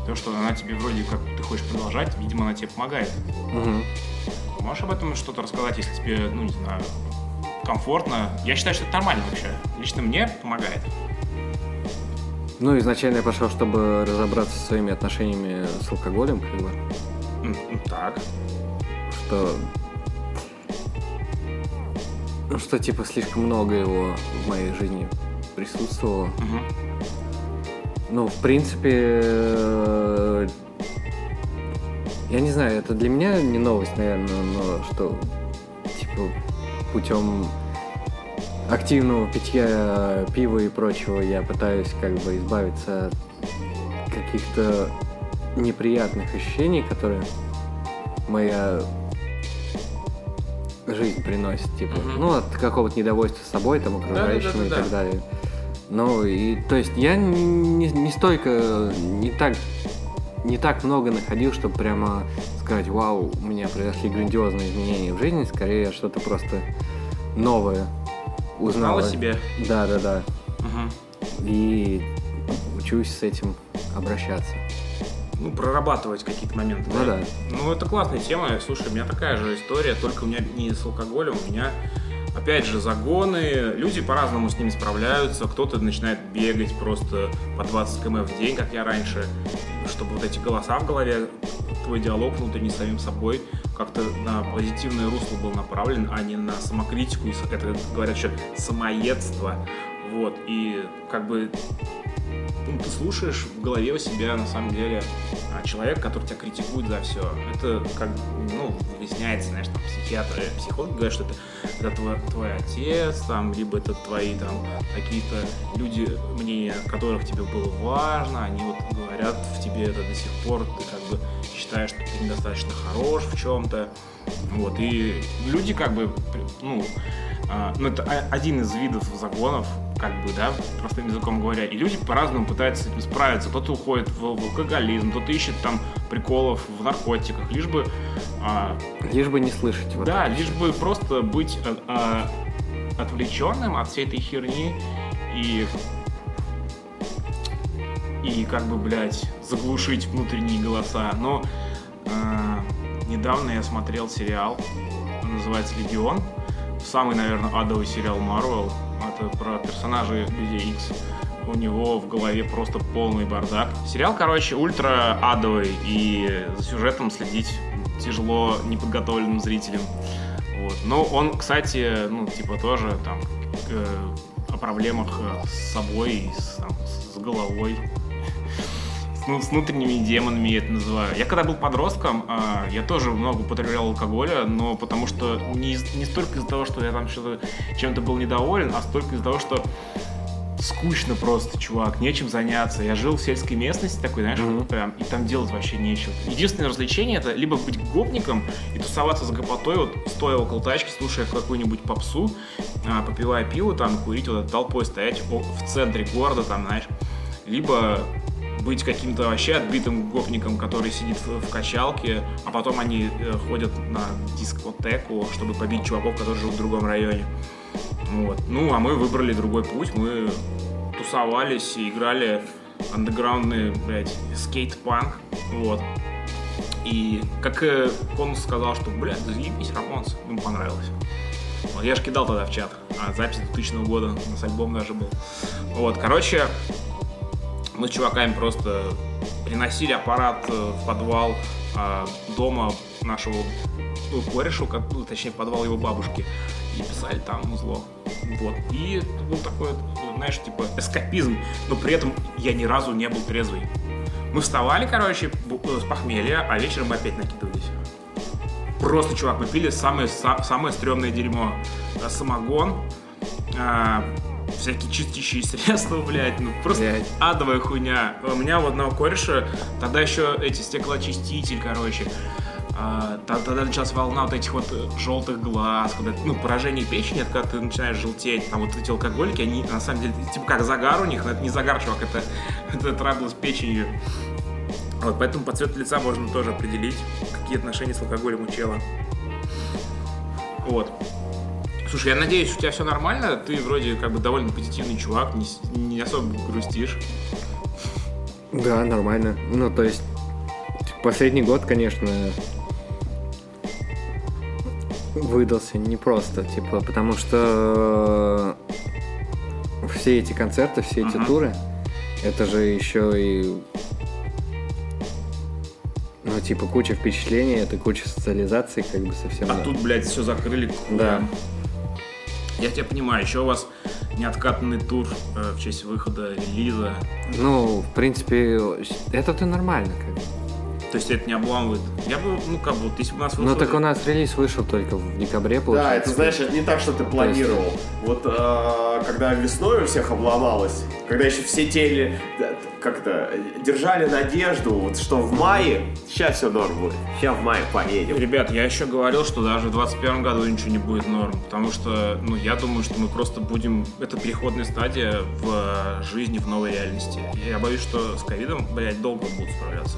То, что она тебе вроде как ты хочешь продолжать, видимо, она тебе помогает. Мгм. Можешь об этом что-то рассказать, если тебе, ну, не знаю, комфортно? Я считаю, что это нормально вообще. Лично мне помогает. Ну, изначально я пошел, чтобы разобраться со своими отношениями с алкоголем, как бы, м, Так. что... Ну, что, типа, слишком много его в моей жизни присутствовало. Мгм. Ну, в принципе, э, я не знаю, это для меня не новость, наверное, но что, типа, путем активного питья пива и прочего я пытаюсь как бы избавиться от каких-то неприятных ощущений, которые моя жизнь приносит, типа, Мгм. ну, от какого-то недовольства собой, там, окружающими и Да-да-да-да-да. так далее. Ну, и, то есть, я не, не столько, не так, не так много находил, чтобы прямо сказать, вау, у меня произошли грандиозные изменения в жизни, скорее что-то просто новое узнал. Знала себе. Да, да, да. Мгм. И учусь с этим обращаться. Ну, прорабатывать какие-то моменты. Ну да. Ну, это классная тема. Слушай, у меня такая же история, только у меня не с алкоголем, у меня Опять же, загоны, люди по-разному с ними справляются, кто-то начинает бегать просто по 20 км в день, как я раньше, чтобы вот эти голоса в голове, твой диалог внутренний с самим собой как-то на позитивное русло был направлен, а не на самокритику, и это говорят еще самоедство, вот, и как бы ну, ты слушаешь в голове у себя на самом деле а, человек, который тебя критикует за все. Это как, ну, выясняется, знаешь, там психиатры, психологи говорят, что это, это твой, твой отец, там, либо это твои там какие-то люди, мнение которых тебе было важно, они вот говорят в тебе это до сих пор, ты как бы считаешь, что ты недостаточно хорош в чем-то. Вот, и люди как бы, ну, а, ну, это один из видов загонов, как бы, да, простым языком говоря. И люди по-разному пытаются с этим справиться. Кто-то уходит в, в алкоголизм, кто-то ищет там приколов в наркотиках, лишь бы, а, Лишь бы не слышать. Вот да, лишь бы просто быть а, а, отвлеченным от всей этой херни и и как бы, блядь, заглушить внутренние голоса. Но а, недавно я смотрел сериал, называется «Легион». Самый, наверное, адовый сериал Марвел. Это про персонажей Людей Икс. У него в голове просто полный бардак. Сериал, короче, ультра адовый, и за сюжетом следить тяжело неподготовленным зрителям. Вот. Но он, кстати, ну, типа, тоже там э, о проблемах э, с собой с, там, с головой. С, ну, с внутренними демонами я это называю. Я когда был подростком, а, я тоже много употреблял алкоголя, но потому что не, не столько из-за того, что я там что-то чем-то был недоволен, а столько из-за того, что скучно просто, чувак, нечем заняться. Я жил в сельской местности такой, знаешь, вот прям, и там делать вообще нечего. Единственное развлечение это либо быть гопником и тусоваться за гопотой, вот стоя около тачки, слушая какую-нибудь попсу, а, попивая пиво, там, курить вот этой толпой, стоять в центре города, там, знаешь, либо быть каким-то вообще отбитым гопником, который сидит в, качалке, а потом они э, ходят на дискотеку, чтобы побить чуваков, которые живут в другом районе. Вот. Ну, а мы выбрали другой путь. Мы тусовались и играли андеграундный, блядь, скейт-панк. Вот. И как э, Конус сказал, что, блядь, заебись, Рамонс, ему понравилось. Вот, я же кидал тогда в чат. А, запись 2000 года, у нас альбом даже был. Вот, короче, мы с чуваками просто приносили аппарат э, в подвал а, дома нашего ну, кореша, как- ну, точнее, подвал его бабушки, и писали там зло. Вот. И был такой, э, знаешь, типа эскапизм, но при этом я ни разу не был трезвый. Мы вставали, короче, э, с похмелья, а вечером мы опять накидывались. Просто, чувак, мы пили самое, са- самое стрёмное дерьмо. Э, Самогон, а, всякие чистящие средства, блядь, ну просто Блядь. адовая хуйня. У меня у одного кореша, тогда еще эти стеклоочиститель, короче, а, тогда началась волна вот этих вот желтых глаз, когда, ну, поражение печени, это когда ты начинаешь желтеть, там вот эти алкоголики, они на самом деле, типа как загар у них, но это не загар, чувак, это, это траблы с печенью. Вот, поэтому по цвету лица можно тоже определить, какие отношения с алкоголем у чела. Вот. Слушай, я надеюсь, у тебя все нормально. Ты вроде как бы довольно позитивный чувак, не, не особо грустишь. Да, нормально. Ну, то есть, последний год, конечно, выдался непросто, типа, потому что э, все эти концерты, все эти Мгм. туры, это же еще и ну, типа, куча впечатлений, это куча социализации, как бы совсем. А да. тут, блядь, все закрыли к хуям. Да. Я тебя понимаю, еще у вас неоткатанный тур э, в честь выхода релиза. Ну, в принципе, это-то нормально, как бы. То есть это не обламывает. Я бы, ну как бы, вот если бы у нас Ну, вышло- так у нас релиз вышел только в декабре, Да, получается. это знаешь, это не так, что ты планировал. Вот э, когда весной у всех обломалось, когда еще все теле как-то держали надежду, вот что в мае, сейчас все норм будет, сейчас в мае поедем. Ребят, я еще говорил, что даже в 2021 году ничего не будет норм, потому что, ну, я думаю, что мы просто будем... Это переходная стадия в э, жизни, в новой реальности. Я боюсь, что с ковидом, блядь, долго будут справляться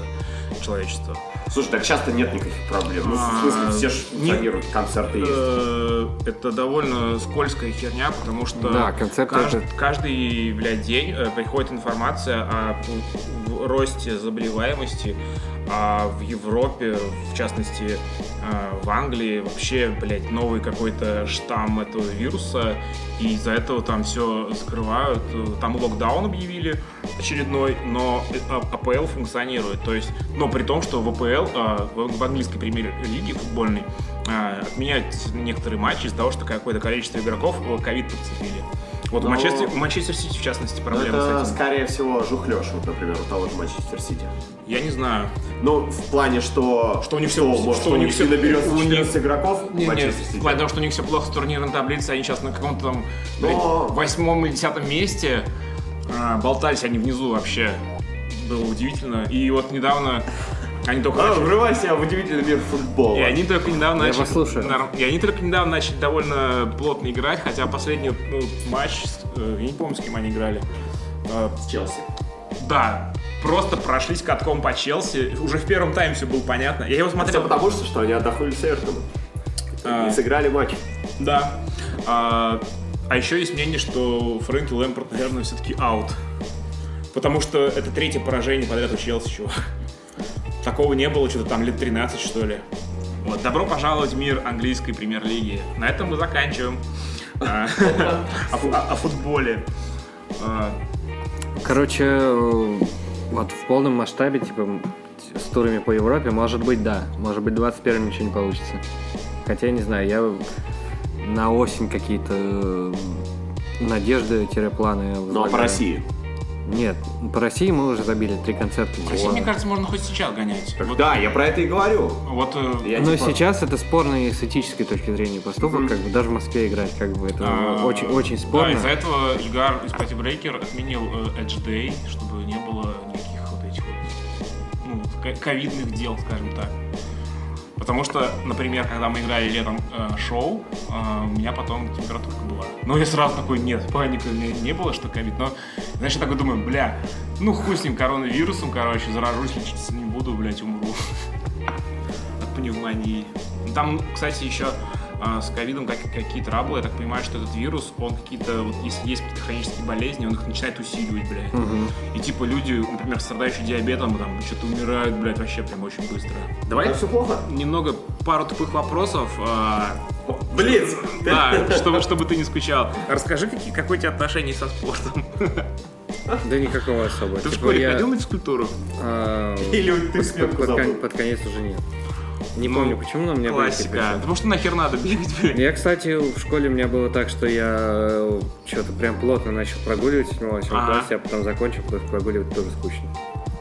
человечество. Слушай, так часто нет никаких проблем. Ну, в А, смысле, все же функционируют, концерты есть. Э, Это довольно скользкая херня, потому что Да, концерты кажд- это- каждый, блядь, день э, приходит информация о росте заболеваемости, а в Европе, в частности, э, в Англии, вообще, блядь, новый какой-то штамм этого вируса, и из-за этого там все закрывают. Там локдаун объявили очередной, но А- АПЛ функционирует. То есть, но при том, что в АПЛ, э, в английской премьер-лиге футбольной, отменяют некоторые матчи из-за того, что какое-то количество игроков э, ковид подцепили. Вот у, Но- Манчестер, у Манчестер Сити, в частности, Но проблемы это, с этим. скорее всего, жухлёж, вот, например, у того же Манчестер Сити. Я не знаю. Ну, в плане, что... Что у них всё- может, что у у них не наберется у них- 14 игроков Не, не, Манчестер в Сити. плане того, что у них все плохо с турнирной таблицей, они сейчас на каком-то там Но- восьмом или десятом месте. А, болтались они внизу вообще. Было удивительно. И вот недавно они только А, начали- врывай себя в удивительный мир футбола. И они только недавно Я начали. послушаю. Нар- И они только недавно начали довольно плотно играть, хотя последний ну, матч, э, я не помню, с кем они играли. Э, С Челси. Да, просто прошлись катком по Челси. Уже в первом тайме все было понятно. Я его Все смотрел. потому, что, что они отдохнули с Эвертоном. А. Не сыграли матч. Да. А, а еще есть мнение, что Фрэнки Лэмпорт, наверное, все-таки аут. Потому что это третье поражение подряд у Челси, чувак. Такого не было что-то там лет 13, что ли. Вот, добро пожаловать в мир английской премьер-лиги. На этом мы заканчиваем. А, О фу- о- о футболе. А, Короче, э, вот в полном масштабе, типа, с турами по Европе, может быть, да. Может быть, 21 ничего не получится. Хотя, я не знаю, я на осень какие-то э, надежды-планы Ну, а по. России? Нет, по России мы уже забили три концерта. В России, мне кажется, можно хоть сейчас гонять. Вот, Да, я про это и говорю. вот э, Я Но типа- сейчас это спорный с этической точки зрения поступок, как бы даже в Москве играть, как бы это а, очень, очень Да, спорно. из-за этого Ильгар из Party Breaker отменил э, Edge Day, чтобы не было никаких вот этих вот ну, ко- ковидных дел, скажем так. Потому что, например, когда мы играли летом э, шоу, э, у меня потом температурка была. Но я сразу такой, нет, паника у меня не было, что ковид. Но, знаешь, я такой думаю, бля, ну хуй с ним коронавирусом, короче, заражусь, лечиться не буду, блядь, умру. От пневмонии. Там, кстати, еще с ковидом как, какие траблы, я так понимаю, что этот вирус, он какие-то, вот если есть какие-то хронические болезни, он их начинает усиливать, блядь. Мгм. И типа люди, например, страдающие диабетом, там что-то умирают, блядь, вообще прям очень быстро. Давай Так все плохо? немного пару тупых вопросов. а, Блиц! да, чтобы, чтобы ты не скучал. Расскажи, какие, какое у тебя отношение со спортом? Да никакого особого. Ты в Типа школе я, ходил на физкультуру? а, Или ты под, под забыл? под конец уже нет. Не Ну, помню почему, но у меня были Классика. Потому что нахер надо бегать. Я, кстати, в школе у меня было так, что я что-то прям плотно начал прогуливать в 7 Ага. классе, а потом закончил, потому что прогуливать тоже скучно.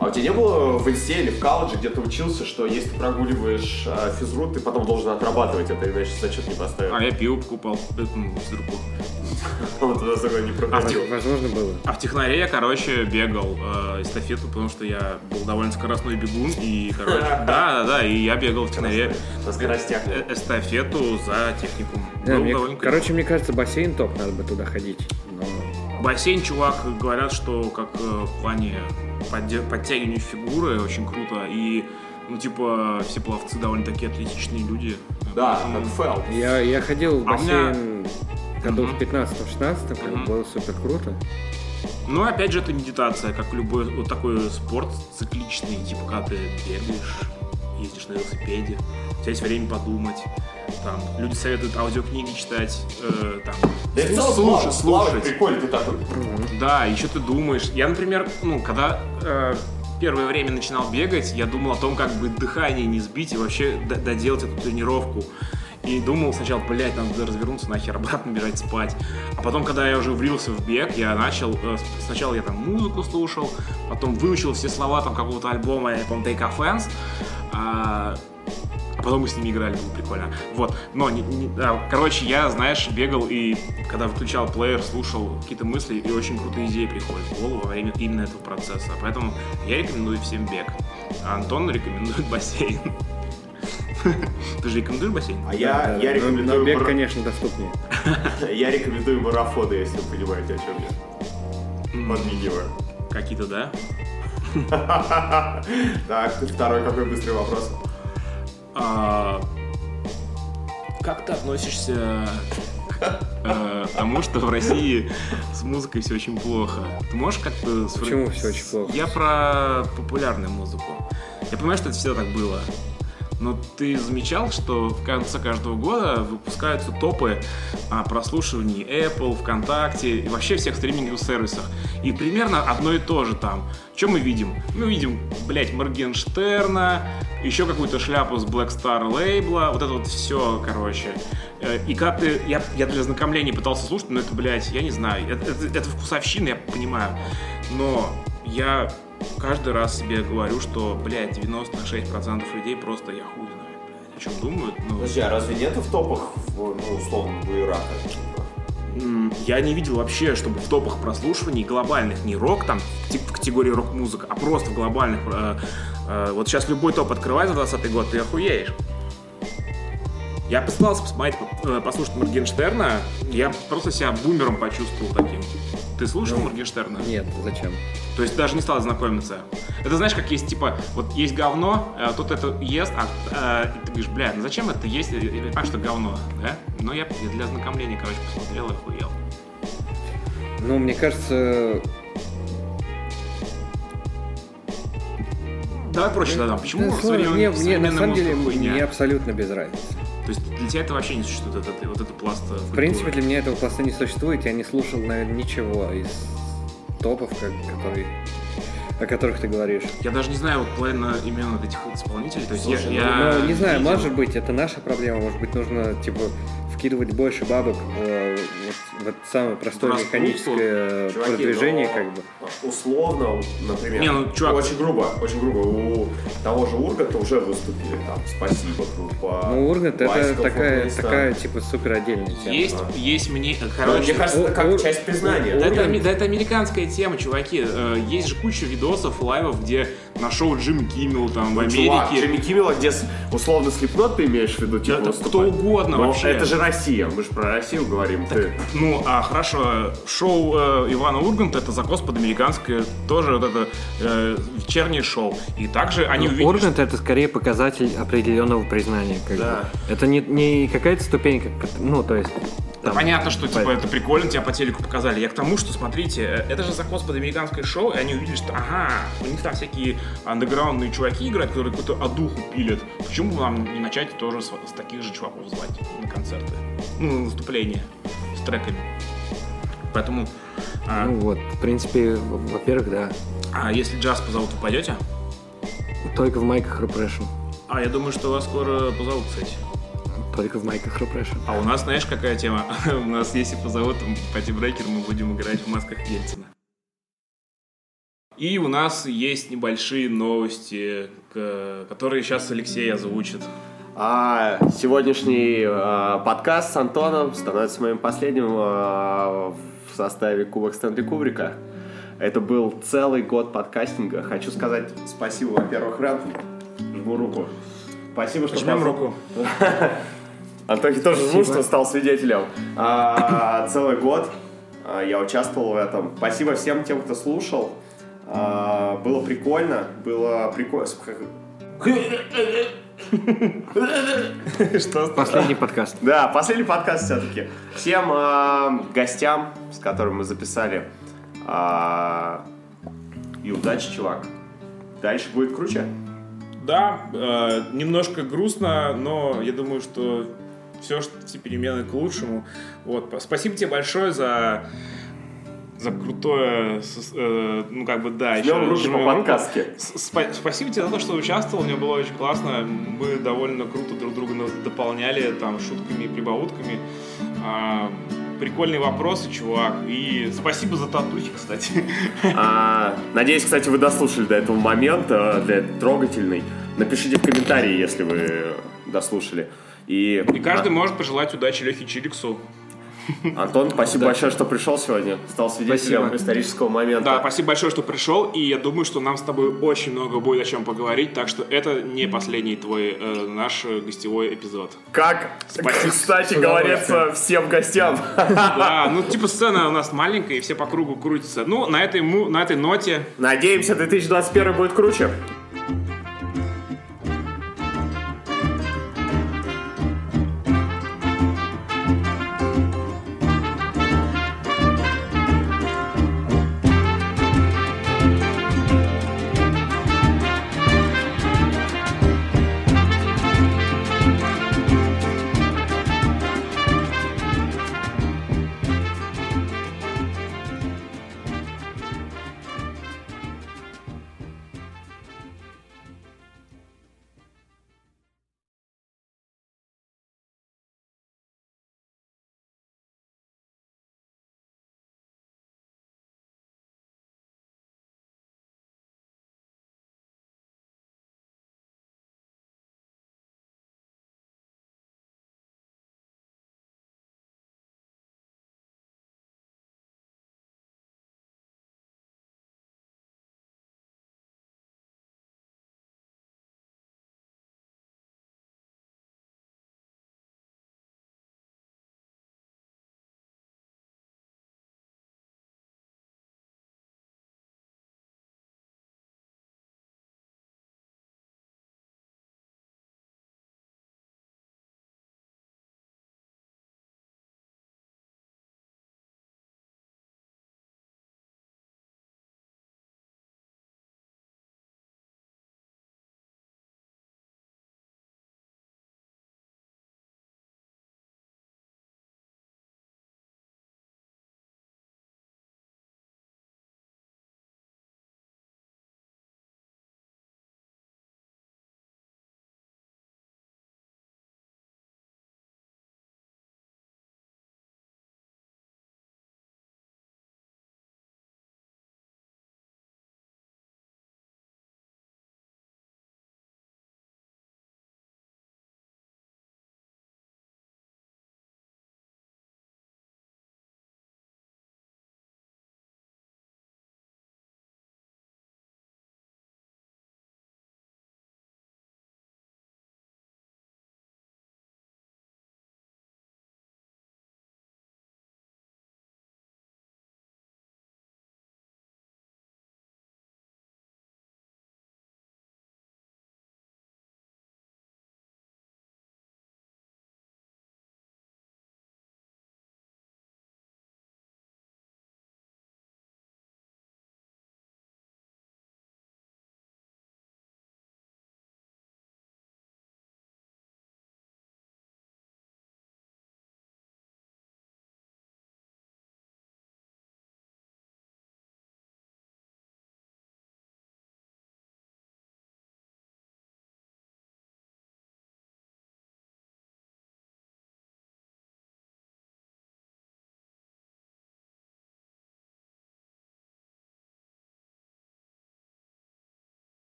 А у тебя не было в инсте или в колледже, где ты учился, что если ты прогуливаешь э, физру, ты потом должен отрабатывать это, иначе зачет не поставят? А я пиво покупал, этому физруку. Вот у нас такое не проходило. Возможно, было. А в технаре я, короче, бегал э, эстафету, потому что я был довольно скоростной бегун, и, короче, да, да, да, и я бегал в технаре э- эстафету за техникум. Довольно короче, мне кажется, бассейн топ, надо бы туда ходить. Бассейн, чувак, говорят, что как э, в плане подтягивания фигуры очень круто, и, ну, типа, все пловцы довольно такие атлетичные люди. Да, Поэтому- как я, я ходил в А меня- бассейн году Мгм. в 15-16, как бы Мгм. было супер круто. Ну, опять же, это медитация, как любой вот такой спорт цикличный, типа, когда ты бегаешь, ездишь на велосипеде, у тебя есть время подумать, там, люди советуют аудиокниги читать, э, там, Да в целом слушать, слушать. прикольно, ты такой. Да, еще ты думаешь. Я, например, ну, когда э, первое время начинал бегать, я думал о том, как бы дыхание не сбить и вообще доделать эту тренировку. И думал сначала, блядь, надо развернуться нахер, обратно бежать спать. А потом, когда я уже влился в бег, я начал, э, сначала я там музыку слушал, потом выучил все слова там какого-то альбома, я помню, Take Offense, а, а потом мы с ними играли, было прикольно. Вот, но, не- не- да, короче, я, знаешь, бегал и когда выключал плеер, слушал какие-то мысли, и очень крутые идеи приходят в голову во время именно этого процесса. Поэтому я рекомендую всем бег. А Антон рекомендует бассейн. Ты же рекомендуешь бассейн? А я, я, рекомендую но бег, конечно, доступнее. я рекомендую марафоны, если вы понимаете, о чем я. Подмигиваю. Какие-то, да? Так, второй какой быстрый вопрос. А, Как ты относишься к э, тому, что в России с музыкой все очень плохо? Ты можешь как-то... Почему всё очень плохо? Я про популярную музыку. Я понимаю, что это всегда так было. Но ты замечал, что в конце каждого года выпускаются топы а, прослушиваний Apple, ВКонтакте и вообще всех стриминговых сервисах. И примерно одно и то же там. Что мы видим? Мы видим, блядь, Моргенштерна, еще какую-то шляпу с Black Star лейбла, вот это вот все, короче. Э, И когда ты, я, я для знакомления пытался слушать, но это, блядь, я не знаю, это, это, это вкусовщина, я понимаю. Но я каждый раз себе говорю, что, блядь, 96% людей просто я хуй знает, блядь, о чем думают. Ну, Подожди, а разве нету в топах, ну, условно, Буерака? М, Я не видел вообще, чтобы в топах прослушиваний глобальных, не рок там в категории рок-музыка, а просто в глобальных. э, э, вот сейчас любой топ открывай за 20 год, ты охуеешь. Я пытался посмотреть, э, послушать Моргенштерна, я просто себя бумером почувствовал таким. Ты слушал Ну, Моргенштерна? Нет, зачем? То есть даже не стал знакомиться. Это знаешь, как есть, типа, вот есть говно, а тот это ест, а, э, и ты говоришь, бля, ну зачем это есть? Я понимаю, что говно, да? Но я для знакомления, короче, посмотрел и охуел. Ну, мне кажется, Давай проще задам. Почему да, современ- сложно. мне, мне на самом деле хуйня? мне абсолютно без разницы. То есть для тебя это вообще не существует, вот это, вот это пласт э, В принципе, для меня этого пласта не существует. Я не слушал, наверное, ничего из топов, как, которые, о которых ты говоришь. Я даже не знаю вот половина имен этих исполнителей. То есть Слушай, я, я Ну, не знаю, видел- может быть, это наша проблема, может быть, нужно, типа, вкидывать больше бабок в, вот, вот самое простое Распутку. механическое Чуваки, продвижение, но как бы. Условно, например. Не, ну, чувак- Очень грубо, очень грубо. У того же Урганта уже выступили там. Спасибо, группа. Ну, Ургант это такая, такая, типа, супер отдельная тема. Есть, есть мне... Ну, Короче, мне кажется, это как Ур- часть признания. Да это, да это американская тема, чуваки. Э, Есть же куча видосов, лайвов, где на шоу Джим Киммел там в Чувак, Америке. Джимми Киммела, где условно слепнот ты имеешь в виду, типа, выступать? кто угодно Но вообще. это же Россия, мы же про Россию говорим. Ты- Ну, а хорошо, шоу э, Ивана Урганта это закос под американское, тоже вот это э, вечернее шоу. И также они увидели, Ургант это скорее показатель определенного признания. Как Да. бы. Это не, не какая-то ступенька, ну, то есть... Там, понятно, что типа это прикольно, тебя по телеку показали. Я к тому, что смотрите, э, это же закос под американское шоу, и они увидели, что ага, у них там всякие андеграундные чуваки играют, которые какую-то одуху пилят. Почему бы нам не начать тоже с, с таких же чуваков звать на концерты? Ну, на выступления с треками. Поэтому, а, Ну вот, в принципе, во-первых, да. а если джаз позовут, вы пойдете? Только в майках Repression. А я думаю, что вас скоро позовут, кстати. Только в майках Repression. А у нас, знаешь, какая тема? у нас, если позовут Пати Брейкер, мы будем играть в масках Ельцина. И у нас есть небольшие новости, которые сейчас Алексей озвучит. А сегодняшний а, подкаст с Антоном становится моим последним а, в составе Кубок Стэнли Кубрика. Это был целый год подкастинга. Хочу сказать спасибо, во-первых, Рен. Жму руку. Спасибо, что Жмем поз- руку. Антохи тоже жму, что стал свидетелем. А, целый год а, я участвовал в этом. Спасибо всем тем, кто слушал. А, было прикольно. Было прикольно. Что? Последний подкаст. Да, последний подкаст все-таки. Всем а, гостям, с которыми мы записали. а, и удачи, чувак. Дальше будет круче. Да, э, немножко грустно, но я думаю, что все, все перемены к лучшему. Вот, спасибо тебе большое за за крутое, э, ну как бы да, Жмем еще руки по подкастке. Спа- Спасибо тебе за то, что участвовал, мне было очень классно. Мы довольно круто друг друга дополняли там шутками и прибаутками. А, прикольные вопросы, чувак. И спасибо за татухи, кстати. А, надеюсь, кстати, вы дослушали до этого момента, для трогательный. Напишите в комментарии, если вы дослушали. И, И каждый может пожелать удачи Лехе Чириксу. Антон, спасибо большое, что пришел сегодня. Стал свидетелем Спасибо. исторического момента. Да, спасибо большое, что пришел, и я думаю, что нам с тобой очень много будет о чем поговорить, так что это не последний твой э, наш э, гостевой эпизод. Как, Спасибо. кстати, говорится всем гостям. Да, ну типа сцена у нас маленькая, и все по кругу крутятся. Ну, на этой, на этой ноте Надеемся, 2021 будет круче.